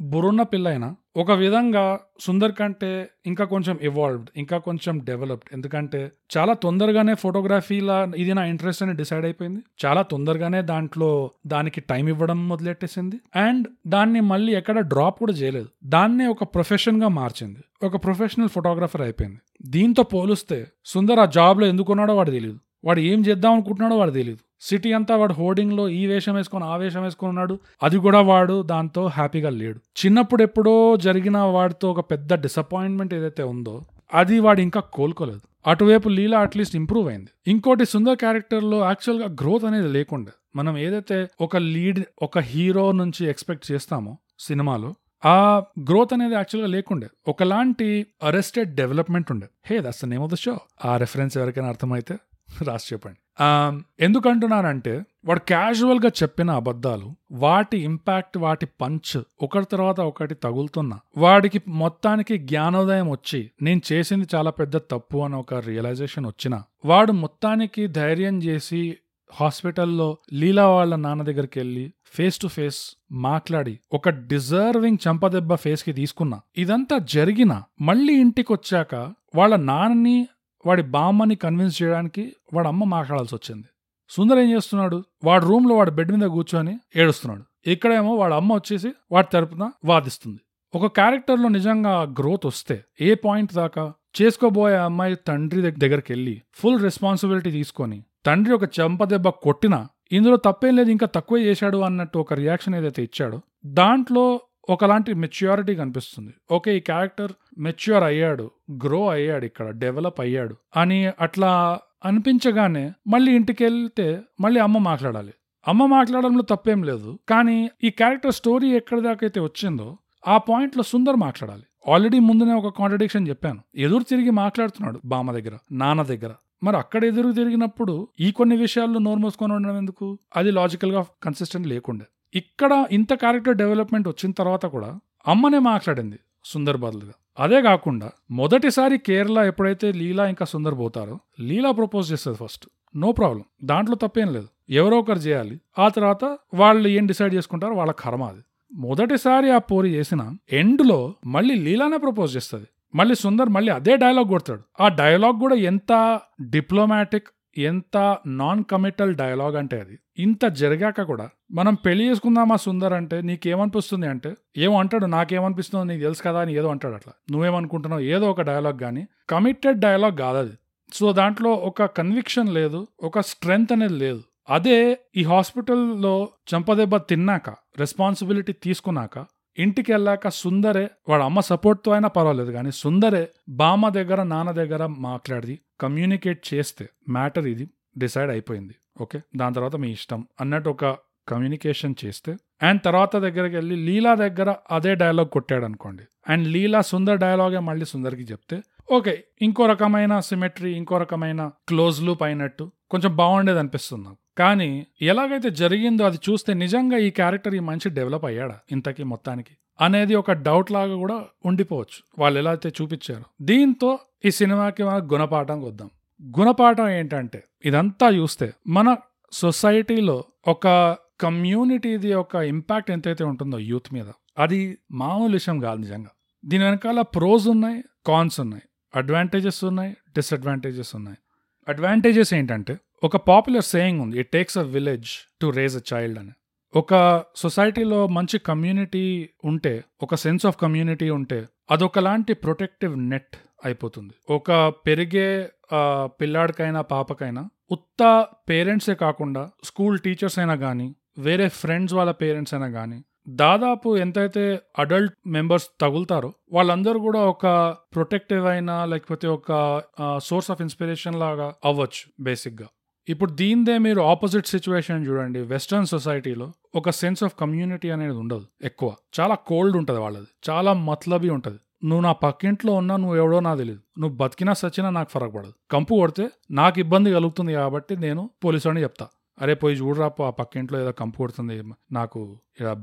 బురున్న పిల్ల అయినా ఒక విధంగా సుందర్ కంటే ఇంకా కొంచెం ఇవాల్వ్డ్ ఇంకా కొంచెం డెవలప్డ్ ఎందుకంటే చాలా తొందరగానే ఫోటోగ్రఫీలా ఇది నా ఇంట్రెస్ట్ అని డిసైడ్ అయిపోయింది. చాలా తొందరగానే దాంట్లో దానికి టైం ఇవ్వడం మొదలెట్టేసింది. అండ్ దాన్ని మళ్ళీ ఎక్కడ డ్రాప్ కూడా చేయలేదు. దాన్నే ఒక ప్రొఫెషన్గా మార్చింది. ఒక ప్రొఫెషనల్ ఫోటోగ్రఫర్ అయిపోయింది. దీంతో పోలిస్తే సుందర్ ఆ జాబ్లో ఎందుకున్నాడో వాడు తెలియదు వాడు ఏం చేద్దాం అనుకుంటున్నాడో వాడు తెలియదు సిటీ అంతా వాడు హోర్డింగ్లో ఈ వేషం వేసుకొని ఆ వేషం వేసుకొని ఉన్నాడు. అది కూడా వాడు దాంతో హ్యాపీగా లేడు. చిన్నప్పుడు ఎప్పుడో జరిగిన వాడితో ఒక పెద్ద డిసప్పాయింట్మెంట్ ఏదైతే ఉందో అది వాడు ఇంకా కోలుకోలేదు. అటువైపు లీలా అట్లీస్ట్ ఇంప్రూవ్ అయింది. ఇంకోటి సుందర్ క్యారెక్టర్లో యాక్చువల్గా గ్రోత్ అనేది లేకుండే. మనం ఏదైతే ఒక లీడ్ ఒక హీరో నుంచి ఎక్స్పెక్ట్ చేస్తామో సినిమాలో ఆ గ్రోత్ అనేది యాక్చువల్గా లేకుండే. ఒకలాంటి అరెస్టెడ్ డెవలప్మెంట్ ఉండే. Hey that's name of the show ఆ రెఫరెన్స్ ఎవరికైనా అర్థమైతే రాసి చెప్పండి. ఎందుకంటున్నానంటే వాడు క్యాజువల్గా చెప్పిన అబద్ధాలు వాటి ఇంపాక్ట్ వాటి పంచ్ ఒకటి తర్వాత ఒకటి తగులుతున్నా. వాడికి మొత్తానికి జ్ఞానోదయం వచ్చి నేను చేసింది చాలా పెద్ద తప్పు అని ఒక రియలైజేషన్ వచ్చిన వాడు మొత్తానికి ధైర్యం చేసి హాస్పిటల్లో లీలా వాళ్ళ నాన్న దగ్గరికి వెళ్ళి ఫేస్ టు ఫేస్ మాట్లాడి ఒక డిజర్వింగ్ చంపదెబ్బ ఫేస్కి తీసుకున్నా. ఇదంతా జరిగిన మళ్ళీ ఇంటికి వచ్చాక వాళ్ళ నాన్నని వాడి బామ్మని కన్విన్స్ చేయడానికి వాడి అమ్మ మాట్లాడాల్సి వచ్చింది. సుందర్ ఏం చేస్తున్నాడు? వాడి రూమ్లో వాడి బెడ్ మీద కూర్చొని ఏడుస్తున్నాడు. ఇక్కడేమో వాడి అమ్మ వచ్చేసి వాడి తరపున వాదిస్తుంది. ఒక క్యారెక్టర్లో నిజంగా గ్రోత్ వస్తే ఏ పాయింట్ దాకా? చేసుకోబోయే అమ్మాయి తండ్రి దగ్గరికి వెళ్ళి ఫుల్ రెస్పాన్సిబిలిటీ తీసుకొని తండ్రి ఒక చెంపదెబ్బ కొట్టినా ఇందులో తప్పేం లేదు ఇంకా తక్కువ చేశాడు అన్నట్టు ఒక రియాక్షన్ ఏదైతే ఇచ్చాడో దాంట్లో ఒకలాంటి మెచ్యూరిటీ కనిపిస్తుంది. ఓకే ఈ క్యారెక్టర్ మెచ్యూర్ అయ్యాడు గ్రో అయ్యాడు ఇక్కడ డెవలప్ అయ్యాడు అని అట్లా అనిపించగానే మళ్ళీ ఇంటికి వెళ్తే మళ్ళీ అమ్మ మాట్లాడాలి. అమ్మ మాట్లాడడంలో తప్పేం లేదు కానీ ఈ క్యారెక్టర్ స్టోరీ ఎక్కడి దాకా అయితే వచ్చిందో ఆ పాయింట్లో సుందర్ మాట్లాడాలి. ఆల్రెడీ ముందునే ఒక కాంట్రడిక్షన్ చెప్పాను. ఎదురు తిరిగి మాట్లాడుతున్నాడు బామ్మ దగ్గర నాన్న దగ్గర. మరి అక్కడ ఎదురు తిరిగినప్పుడు ఈ కొన్ని విషయాల్లో నోరు మూసుకొని ఉండడం ఎందుకు? అది లాజికల్గా కన్సిస్టెంట్ లేకుండే. ఇక్కడ ఇంత క్యారెక్టర్ డెవలప్మెంట్ వచ్చిన తర్వాత కూడా అమ్మనే మాట్లాడింది సుందర్ బదులుగా అదే కాకుండా మొదటిసారి కేరళ ఎప్పుడైతే లీలా ఇంకా సుందర్ పోతారో లీలా ప్రపోజ్ చేస్తుంది ఫస్ట్ నో ప్రాబ్లం దాంట్లో తప్పేం లేదు. ఎవరో ఒకరు చేయాలి. ఆ తర్వాత వాళ్ళు ఏం డిసైడ్ చేసుకుంటారో వాళ్ళ కర్మ అది. మొదటిసారి ఆ పోరి చేసిన ఎండ్లో మళ్ళీ లీలానే ప్రపోజ్ చేస్తుంది. మళ్ళీ సుందర్ మళ్ళీ అదే డైలాగ్ కొడతాడు. ఆ డైలాగ్ కూడా ఎంత డిప్లొమాటిక్ ఎంత నాన్ కమిటల్ డైలాగ్ అంటే అది? ఇంత జరిగాక కూడా మనం పెళ్ళి చేసుకుందామా సుందర్ అంటే నీకేమనిపిస్తుంది అంటే ఏమో అంటాడు నాకేమనిపిస్తుందో నీకు తెలుసు కదా అని ఏదో అంటాడు అట్లా. నువ్వేమనుకుంటున్నావు? ఏదో ఒక డైలాగ్ కానీ కమిటెడ్ డైలాగ్ కాదు అది. సో దాంట్లో ఒక కన్విక్షన్ లేదు ఒక స్ట్రెంగ్త్ అనేది లేదు. అదే ఈ హాస్పిటల్లో చంపదెబ్బ తిన్నాక రెస్పాన్సిబిలిటీ తీసుకున్నాక ఇంటికి వెళ్ళాక సుందరే వాడు అమ్మ సపోర్ట్తో అయినా పర్వాలేదు కానీ సుందరే బామ్మ దగ్గర నాన్న దగ్గర మాట్లాడి కమ్యూనికేట్ చేస్తే మ్యాటర్ ఇది డిసైడ్ అయిపోయింది. ఓకే దాని తర్వాత మీ ఇష్టం అన్నట్టు ఒక కమ్యూనికేషన్ చేస్తే అండ్ తర్వాత దగ్గరికి వెళ్ళి లీలా దగ్గర అదే డైలాగ్ కొట్టాడు అనుకోండి అండ్ లీలా సుందర్ డైలాగే మళ్ళీ సుందర్కి చెప్తే ఓకే ఇంకో రకమైన సిమెట్రీ ఇంకో రకమైన క్లోజ్ లూప్ అయినట్టు కొంచెం బాగుండేది అనిపిస్తుంది నాకు. కానీ ఎలాగైతే జరిగిందో అది చూస్తే నిజంగా ఈ క్యారెక్టర్ ఈ మంచి డెవలప్ అయ్యాడా ఇంతకీ మొత్తానికి అనేది ఒక డౌట్ లాగా కూడా ఉండిపోవచ్చు. వాళ్ళు ఎలా అయితే చూపించారు. దీంతో ఈ సినిమాకి మన గుణపాఠం వద్దాం గుణపాఠం ఏంటంటే ఇదంతా చూస్తే మన సొసైటీలో ఒక కమ్యూనిటీది ఒక ఇంపాక్ట్ ఎంతైతే ఉంటుందో యూత్ మీద అది మామూలు విషయం కాదు నిజంగా. దీని వెనకాల ప్రోస్ ఉన్నాయి కాన్స్ ఉన్నాయి అడ్వాంటేజెస్ ఉన్నాయి డిసడ్వాంటేజెస్ ఉన్నాయి. అడ్వాంటేజెస్ ఏంటంటే ఒక పాపులర్ సేయింగ్ ఉంది it takes a village to raise a child అని. ఒక సొసైటీలో మంచి కమ్యూనిటీ ఉంటే ఒక సెన్స్ ఆఫ్ కమ్యూనిటీ ఉంటే అదొకలాంటి ప్రొటెక్టివ్ నెట్ అయిపోతుంది. ఒక పెరిగే పిల్లాడికైనా పాపకైనా ఉత్త పేరెంట్సే కాకుండా స్కూల్ టీచర్స్ అయినా కానీ వేరే ఫ్రెండ్స్ వాళ్ళ పేరెంట్స్ అయినా కానీ దాదాపు ఎంతైతే అడల్ట్ మెంబర్స్ తగులుతారో వాళ్ళందరూ కూడా ఒక ప్రొటెక్టివ్ అయినా లేకపోతే ఒక సోర్స్ ఆఫ్ ఇన్స్పిరేషన్ లాగా అవ్వచ్చు బేసిక్గా ఇప్పుడు దీందే మీరు ఆపోజిట్ సిచ్యువేషన్ చూడండి. వెస్ట్రన్ సొసైటీలో ఒక సెన్స్ ఆఫ్ కమ్యూనిటీ అనేది ఉండదు ఎక్కువ. చాలా కోల్డ్ ఉంటుంది వాళ్ళది. చాలా మత్లబీ ఉంటుంది. నువ్వు నా పక్కింట్లో ఉన్నా నువ్వు ఎవడో నాకు తెలియదు నువ్వు బతికినా సచ్చినా నాకు ఫరక్ పడదు కంపు కొడితే నాకు ఇబ్బంది కలుగుతుంది కాబట్టి నేను పోలీసు అని చెప్తా. అరే పోయి చూడరాపు ఆ పక్కింట్లో ఏదో కంపు కొడుతుంది. నాకు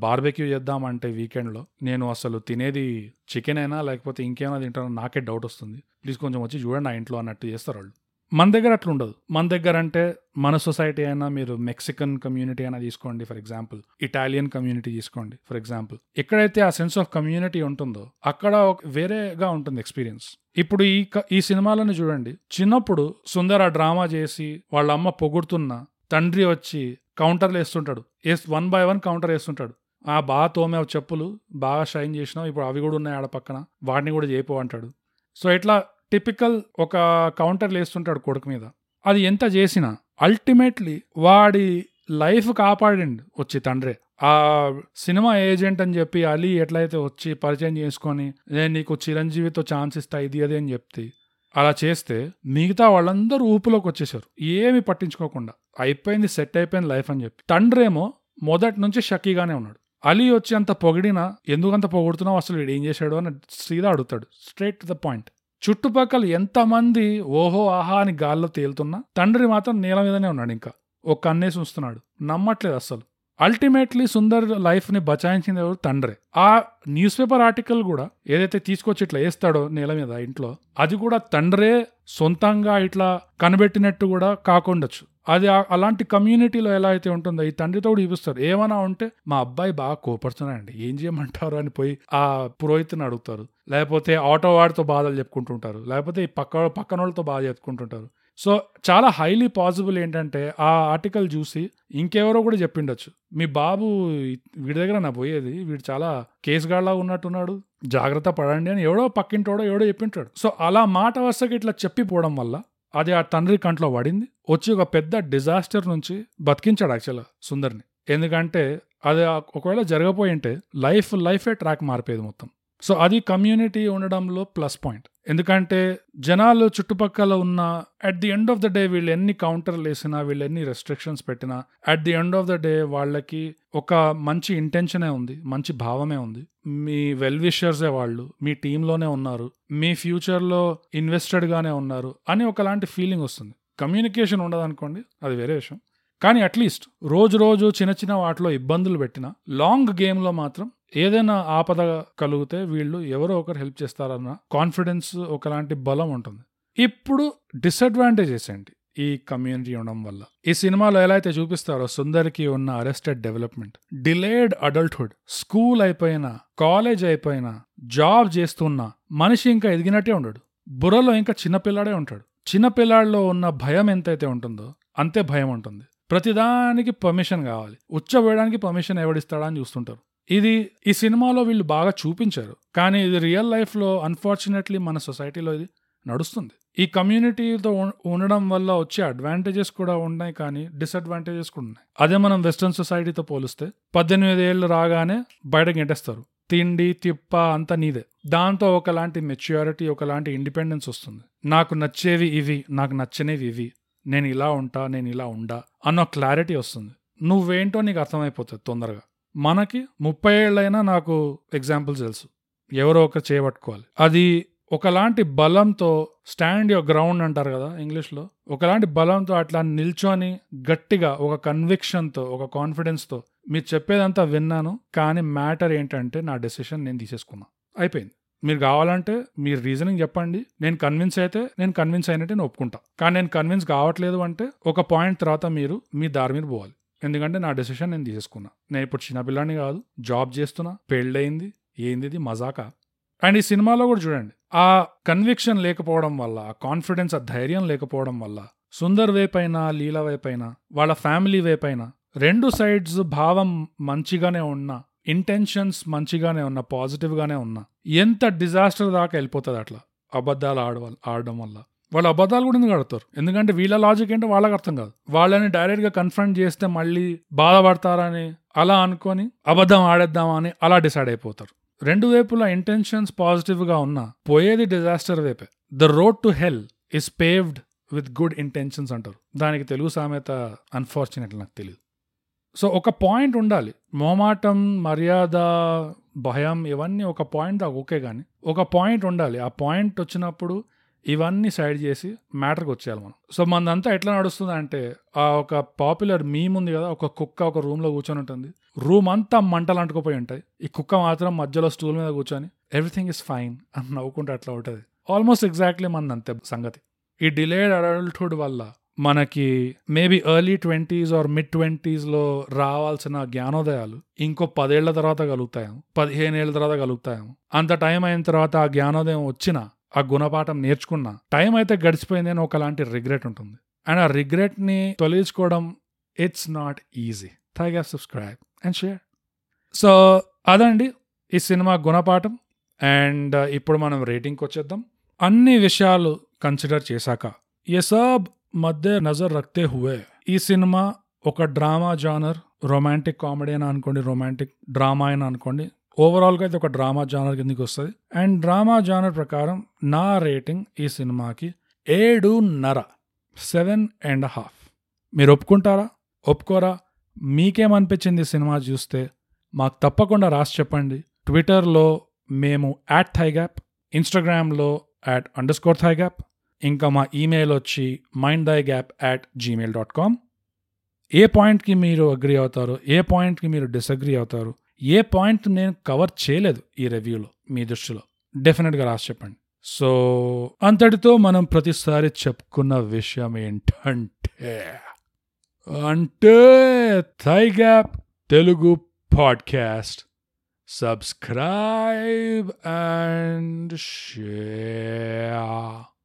బార్బెక్యూ చేద్దామంటే వీకెండ్లో నేను అసలు తినేది చికెన్ అయినా లేకపోతే ఇంకేమైనా తింటానో నాకే డౌట్ వస్తుంది. ప్లీజ్ కొంచెం వచ్చి చూడండి నా ఇంట్లో అన్నట్టు చేస్తారు వాళ్ళు. మన దగ్గర అట్లా ఉండదు. మన దగ్గర అంటే మన సొసైటీ అయినా మీరు మెక్సికన్ కమ్యూనిటీ అయినా తీసుకోండి ఫర్ ఎగ్జాంపుల్. ఇటాలియన్ కమ్యూనిటీ తీసుకోండి ఫర్ ఎగ్జాంపుల్. ఎక్కడైతే ఆ సెన్స్ ఆఫ్ కమ్యూనిటీ ఉంటుందో అక్కడ ఒక వేరేగా ఉంటుంది ఎక్స్పీరియన్స్. ఇప్పుడు ఈ క- ఈ సినిమాలను చూడండి. చిన్నప్పుడు సుందర డ్రామా చేసి వాళ్ళ అమ్మ పొగుడుతున్న తండ్రి వచ్చి కౌంటర్లు వేస్తుంటాడు. Yes one by one counter వేస్తుంటాడు. ఆ బాగా తోమే చెప్పులు బాగా షైన్ చేసినావు ఇప్పుడు అవి కూడా ఉన్నాయి ఆడ పక్కన వాటిని కూడా చేయిపో అంటాడు. సో ఇట్లా టిపికల్ ఒక కౌంటర్ వేస్తుంటాడు కొడుకు మీద. అది ఎంత చేసినా అల్టిమేట్లీ వాడి లైఫ్ కాపాడండి వచ్చి తండ్రే. ఆ సినిమా ఏజెంట్ అని చెప్పి అలీ ఎట్లయితే వచ్చి పరిచయం చేసుకొని నేను నీకు చిరంజీవితో ఛాన్స్ ఇస్తా ఇది అది అని చెప్తే అలా చేస్తే మిగతా వాళ్ళందరూ ఊపులోకి వచ్చేసారు ఏమి పట్టించుకోకుండా. అయిపోయింది సెట్ అయిపోయింది లైఫ్ అని చెప్పి. తండ్రేమో మొదటి నుంచి షక్కీగానే ఉన్నాడు. అలీ వచ్చి అంత పొగిడినా ఎందుకంత పొగుడుతున్నావు? అసలు వీడు ఏం చేశాడు? అని సీదా అడుగుతాడు. Straight to the point. చుట్టుపక్కల ఎంతమంది ఓహో ఆహా అని గాల్లో తేలుతున్నా తండ్రి మాత్రం నేల మీదనే ఉన్నాడు ఇంకా. ఒక కన్నేసి ఉంచుతున్నాడు. నమ్మట్లేదు అస్సలు. అల్టిమేట్లీ సుందర్ లైఫ్ని బచాయించింది ఎవరు? తండ్రే. ఆ న్యూస్ పేపర్ ఆర్టికల్ కూడా ఏదైతే తీసుకొచ్చి ఇట్లా వేస్తాడో నేల మీద ఇంట్లో అది కూడా తండ్రే సొంతంగా ఇట్లా కనిపెట్టినట్టు కూడా కాకుండొచ్చు. అది అలాంటి కమ్యూనిటీలో ఎలా అయితే ఉంటుందో ఈ తండ్రితో కూడా చూపిస్తారు. ఏమైనా ఉంటే మా అబ్బాయి బాగా కోపడుతున్నాడండి. ఏం చేయమంటారు అని పోయి ఆ పురోహితుని అడుగుతారు. లేకపోతే ఆటో వాడితో బాధలు చెప్పుకుంటుంటారు. లేకపోతే ఈ పక్క పక్కన వాళ్ళతో బాధ చెప్పుకుంటుంటారు. సో చాలా హైలీ పాసిబుల్ ఏంటంటే ఆ ఆర్టికల్ చూసి ఇంకెవరో కూడా చెప్పిండొచ్చు. మీ బాబు వీడి దగ్గర నా పోయేది వీడు చాలా కేసుగాళ్ళ ఉన్నట్టున్నాడు జాగ్రత్త పడండి అని ఎవడో పక్కింటోడో ఎవడో చెప్పింటాడు. సో అలా మాట వరుసకి ఇట్లా చెప్పిపోవడం వల్ల అది ఆ తండ్రి కంట్లో పడింది. వచ్చి ఒక పెద్ద డిజాస్టర్ నుంచి బతికించాడు యాక్చువల్గా సుందర్ని. ఎందుకంటే అది ఒకవేళ జరగపోయింటే లైఫ్ లైఫే ట్రాక్ మారిపోయేది మొత్తం. సో అది కమ్యూనిటీ ఉండడంలో ప్లస్ పాయింట్. ఎందుకంటే జనాలు చుట్టుపక్కల ఉన్న at the end of the day వీళ్ళు ఎన్ని కౌంటర్లు వేసినా వీళ్ళు ఎన్ని రెస్ట్రిక్షన్స్ పెట్టినా at the end of the day వాళ్ళకి ఒక మంచి ఇంటెన్షనే ఉంది మంచి భావమే ఉంది. మీ వెల్ విషర్సే వాళ్ళు మీ టీంలోనే ఉన్నారు మీ ఫ్యూచర్లో ఇన్వెస్టెడ్గానే ఉన్నారు అని ఒకలాంటి ఫీలింగ్ వస్తుంది. కమ్యూనికేషన్ ఉండదనుకోండి అది వేరే విషయం. కానీ అట్లీస్ట్ రోజు రోజు చిన్న చిన్న వాటిలో ఇబ్బందులు పెట్టినా లాంగ్ గేమ్లో మాత్రం ఏదైనా ఆపద కలిగితే వీళ్ళు ఎవరో ఒకరు హెల్ప్ చేస్తారన్న కాన్ఫిడెన్స్ ఒకలాంటి బలం ఉంటుంది. ఇప్పుడు డిసడ్వాంటేజెస్ ఏంటి? ఈ కమ్యూనిటీ ఉండడం వల్ల. ఈ సినిమాలో ఎలా అయితే చూపిస్తారో సుందర్కి ఉన్న arrested development. Delayed adulthood school అయిపోయినా కాలేజ్ అయిపోయినా జాబ్ చేస్తున్నా మనిషి ఇంకా ఎదిగినట్టే ఉండడు. బుర్రలో ఇంకా చిన్నపిల్లాడే ఉంటాడు. చిన్నపిల్లాడిలో ఉన్న భయం ఎంతైతే ఉంటుందో అంతే భయం ఉంటుంది. ప్రతిదానికి పర్మిషన్ కావాలి. ఉచ్చబోయడానికి పర్మిషన్ ఎవడిస్తాడా అని చూస్తుంటారు. ఇది ఈ సినిమాలో వీళ్ళు బాగా చూపించారు. కానీ ఇది రియల్ లైఫ్లో అన్ఫార్చునేట్లీ మన సొసైటీలో ఇది నడుస్తుంది. ఈ కమ్యూనిటీతో ఉండడం వల్ల వచ్చే అడ్వాంటేజెస్ కూడా ఉన్నాయి కానీ డిసడ్వాంటేజెస్ కూడా ఉన్నాయి. అదే మనం వెస్ట్రన్ సొసైటీతో పోలిస్తే పద్దెనిమిది ఏళ్ళు రాగానే బయటకు గెంటేస్తారు తిండి తిప్ప అంతా నీదే. దాంతో ఒకలాంటి మెచ్యూరిటీ ఒకలాంటి ఇండిపెండెన్స్ వస్తుంది. నాకు నచ్చేవి ఇవి నాకు నచ్చనివి ఇవి. నేను ఇలా ఉంటా నేను ఇలా ఉండా అన్న క్లారిటీ వస్తుంది. నువ్వేంటో నీకు అర్థమైపోతుంది తొందరగా. మనకి ముప్పై ఏళ్ళైనా నాకు ఎగ్జాంపుల్స్ తెలుసు. ఎవరో ఒకరు చేయబట్టుకోవాలి అది ఒకలాంటి బలంతో స్టాండ్ యువర్ గ్రౌండ్ అంటారు కదా ఇంగ్లీష్లో. ఒకలాంటి బలంతో అట్లా నిల్చొని గట్టిగా ఒక కన్విక్షన్తో ఒక కాన్ఫిడెన్స్తో మీరు చెప్పేదంతా విన్నాను. కానీ మ్యాటర్ ఏంటంటే నా డెసిషన్ నేను తీసేసుకున్నా. అయిపోయింది. మీరు కావాలంటే మీరు రీజనింగ్ చెప్పండి. నేను కన్విన్స్ అయితే నేను కన్విన్స్ అయినట్టే నేను ఒప్పుకుంటా. కానీ నేను కన్విన్స్ కావట్లేదు అంటే ఒక పాయింట్ తర్వాత మీరు మీ దారి మీద పోవాలి. ఎందుకంటే నా డెసిషన్ నేను తీసేసుకున్నా. నేను ఇప్పుడు చిన్నపిల్లాడిని కాదు జాబ్ చేస్తున్నా పెళ్ళయింది ఏంది ఇది మజాకా? అండ్ ఈ సినిమాలో కూడా చూడండి ఆ కన్విక్షన్ లేకపోవడం వల్ల ఆ కాన్ఫిడెన్స్ ఆ ధైర్యం లేకపోవడం వల్ల సుందర్ వైపైనా లీలా వైపైనా వాళ్ళ ఫ్యామిలీ వైపైనా రెండు సైడ్స్ భావం మంచిగానే ఉన్నా ఇంటెన్షన్స్ మంచిగానే ఉన్నా పాజిటివ్గానే ఉన్నా ఎంత డిజాస్టర్ దాకా వెళ్ళిపోతుంది అట్లా? అబద్ధాలు ఆడవల్ ఆడడం వల్ల. వాళ్ళు అబద్ధాలు కూడా ఎందుకు ఆడతారు? ఎందుకంటే వీళ్ళ లాజిక్ ఏంటో వాళ్ళకి అర్థం కాదు. వాళ్ళని డైరెక్ట్గా కన్ఫ్రంట్ చేస్తే మళ్ళీ బాధపడతారని అలా అనుకొని అబద్ధం ఆడేద్దామని అలా డిసైడ్ అయిపోతారు. రెండు వైపులా ఇంటెన్షన్స్ పాజిటివ్గా ఉన్నా పోయేది డిజాస్టర్ వైపే. The road to hell is paved with good intentions అంటారు. దానికి తెలుగు సామెత అన్ఫార్చునేట్ నాకు తెలియదు సో ఒక పాయింట్ ఉండాలి. మొహమాటం మర్యాద భయం ఇవన్నీ ఒక పాయింట్ దాకా ఓకే కానీ ఒక పాయింట్ ఉండాలి. ఆ పాయింట్ వచ్చినప్పుడు ఇవన్నీ సైడ్ చేసి మ్యాటర్కి వచ్చేయాలి మనం. సో మనదంతా ఎట్లా నడుస్తుంది అంటే ఆ ఒక పాపులర్ మీమ్ ఉంది కదా ఒక కుక్క ఒక రూమ్లో కూర్చొని ఉంటుంది. రూమ్ అంతా మంటలు అంటుకుపోయి ఉంటాయి. ఈ కుక్క మాత్రం మధ్యలో స్టూల్ మీద కూర్చొని ఎవ్రీథింగ్ ఇస్ ఫైన్ అని నవ్వుకుంటే అట్లా ఉంటుంది. ఆల్మోస్ట్ ఎగ్జాక్ట్లీ మన అంతే సంగతి. ఈ డిలేడ్ అడల్ట్హుడ్ వల్ల మనకి maybe early twenties or mid ట్వంటీస్లో రావాల్సిన జ్ఞానోదయాలు ఇంకో పదేళ్ళ తర్వాత కలుగుతాయేమో పదిహేను ఏళ్ళ తర్వాత కలుగుతాయేమో. అంత టైం అయిన తర్వాత ఆ జ్ఞానోదయం వచ్చినా ఆ గుణపాఠం నేర్చుకున్నా టైం అయితే గడిచిపోయింది అని ఒకలాంటి రిగ్రెట్ ఉంటుంది. అండ్ ఆ రిగ్రెట్ని తొలగించుకోవడం ఇట్స్ నాట్ ఈజీ థైగా సబ్స్క్రైబ్ అండ్ షేర్ సో అదండి ఈ సినిమా గుణపాఠం. అండ్ uh, ఇప్పుడు మనం రేటింగ్కి వచ్చేద్దాం. అన్ని విషయాలు కన్సిడర్ చేశాక ఏ సబ్ మధ్య నజర్ రక్తే హువే. ఈ సినిమా ఒక డ్రామా జానర్ రొమాంటిక్ కామెడీ అయినా అనుకోండి రొమాంటిక్ డ్రామా అయినా అనుకోండి ఓవరాల్గా అయితే ఒక డ్రామా జానర్ కిందకి వస్తుంది. అండ్ డ్రామా జానర్ ప్రకారం నా రేటింగ్ ఈ సినిమాకి ఏడున్నర సెవెన్ అండ్ హాఫ్. మీరు ఒప్పుకుంటారా? ఒప్పుకోరా? మీకేమనిపించింది ఈ సినిమా చూస్తే? మాకు తప్పకుండా రాసి చెప్పండి. ట్విట్టర్లో మేము యాట్ థైగ్యాప్ ఇన్స్టాగ్రామ్లో యాట్ అండర్ స్కోర్ థైగ్యాప్ ఇంకా మా ఈమెయిల్ వచ్చి mind the gap at gmail dot com ఏ పాయింట్కి మీరు అగ్రి అవుతారు ఏ పాయింట్కి మీరు డిసగ్రీ అవుతారు ఏ పాయింట్ నేను కవర్ చేయలేదు ఈ రివ్యూలో మీ దృష్టిలో? డెఫినెట్గా రాసి చెప్పండి. సో అంతటితో మనం ప్రతిసారి చెప్పుకున్న విషయం ఏంటంటే అంటే the gap Telugu podcast subscribe and share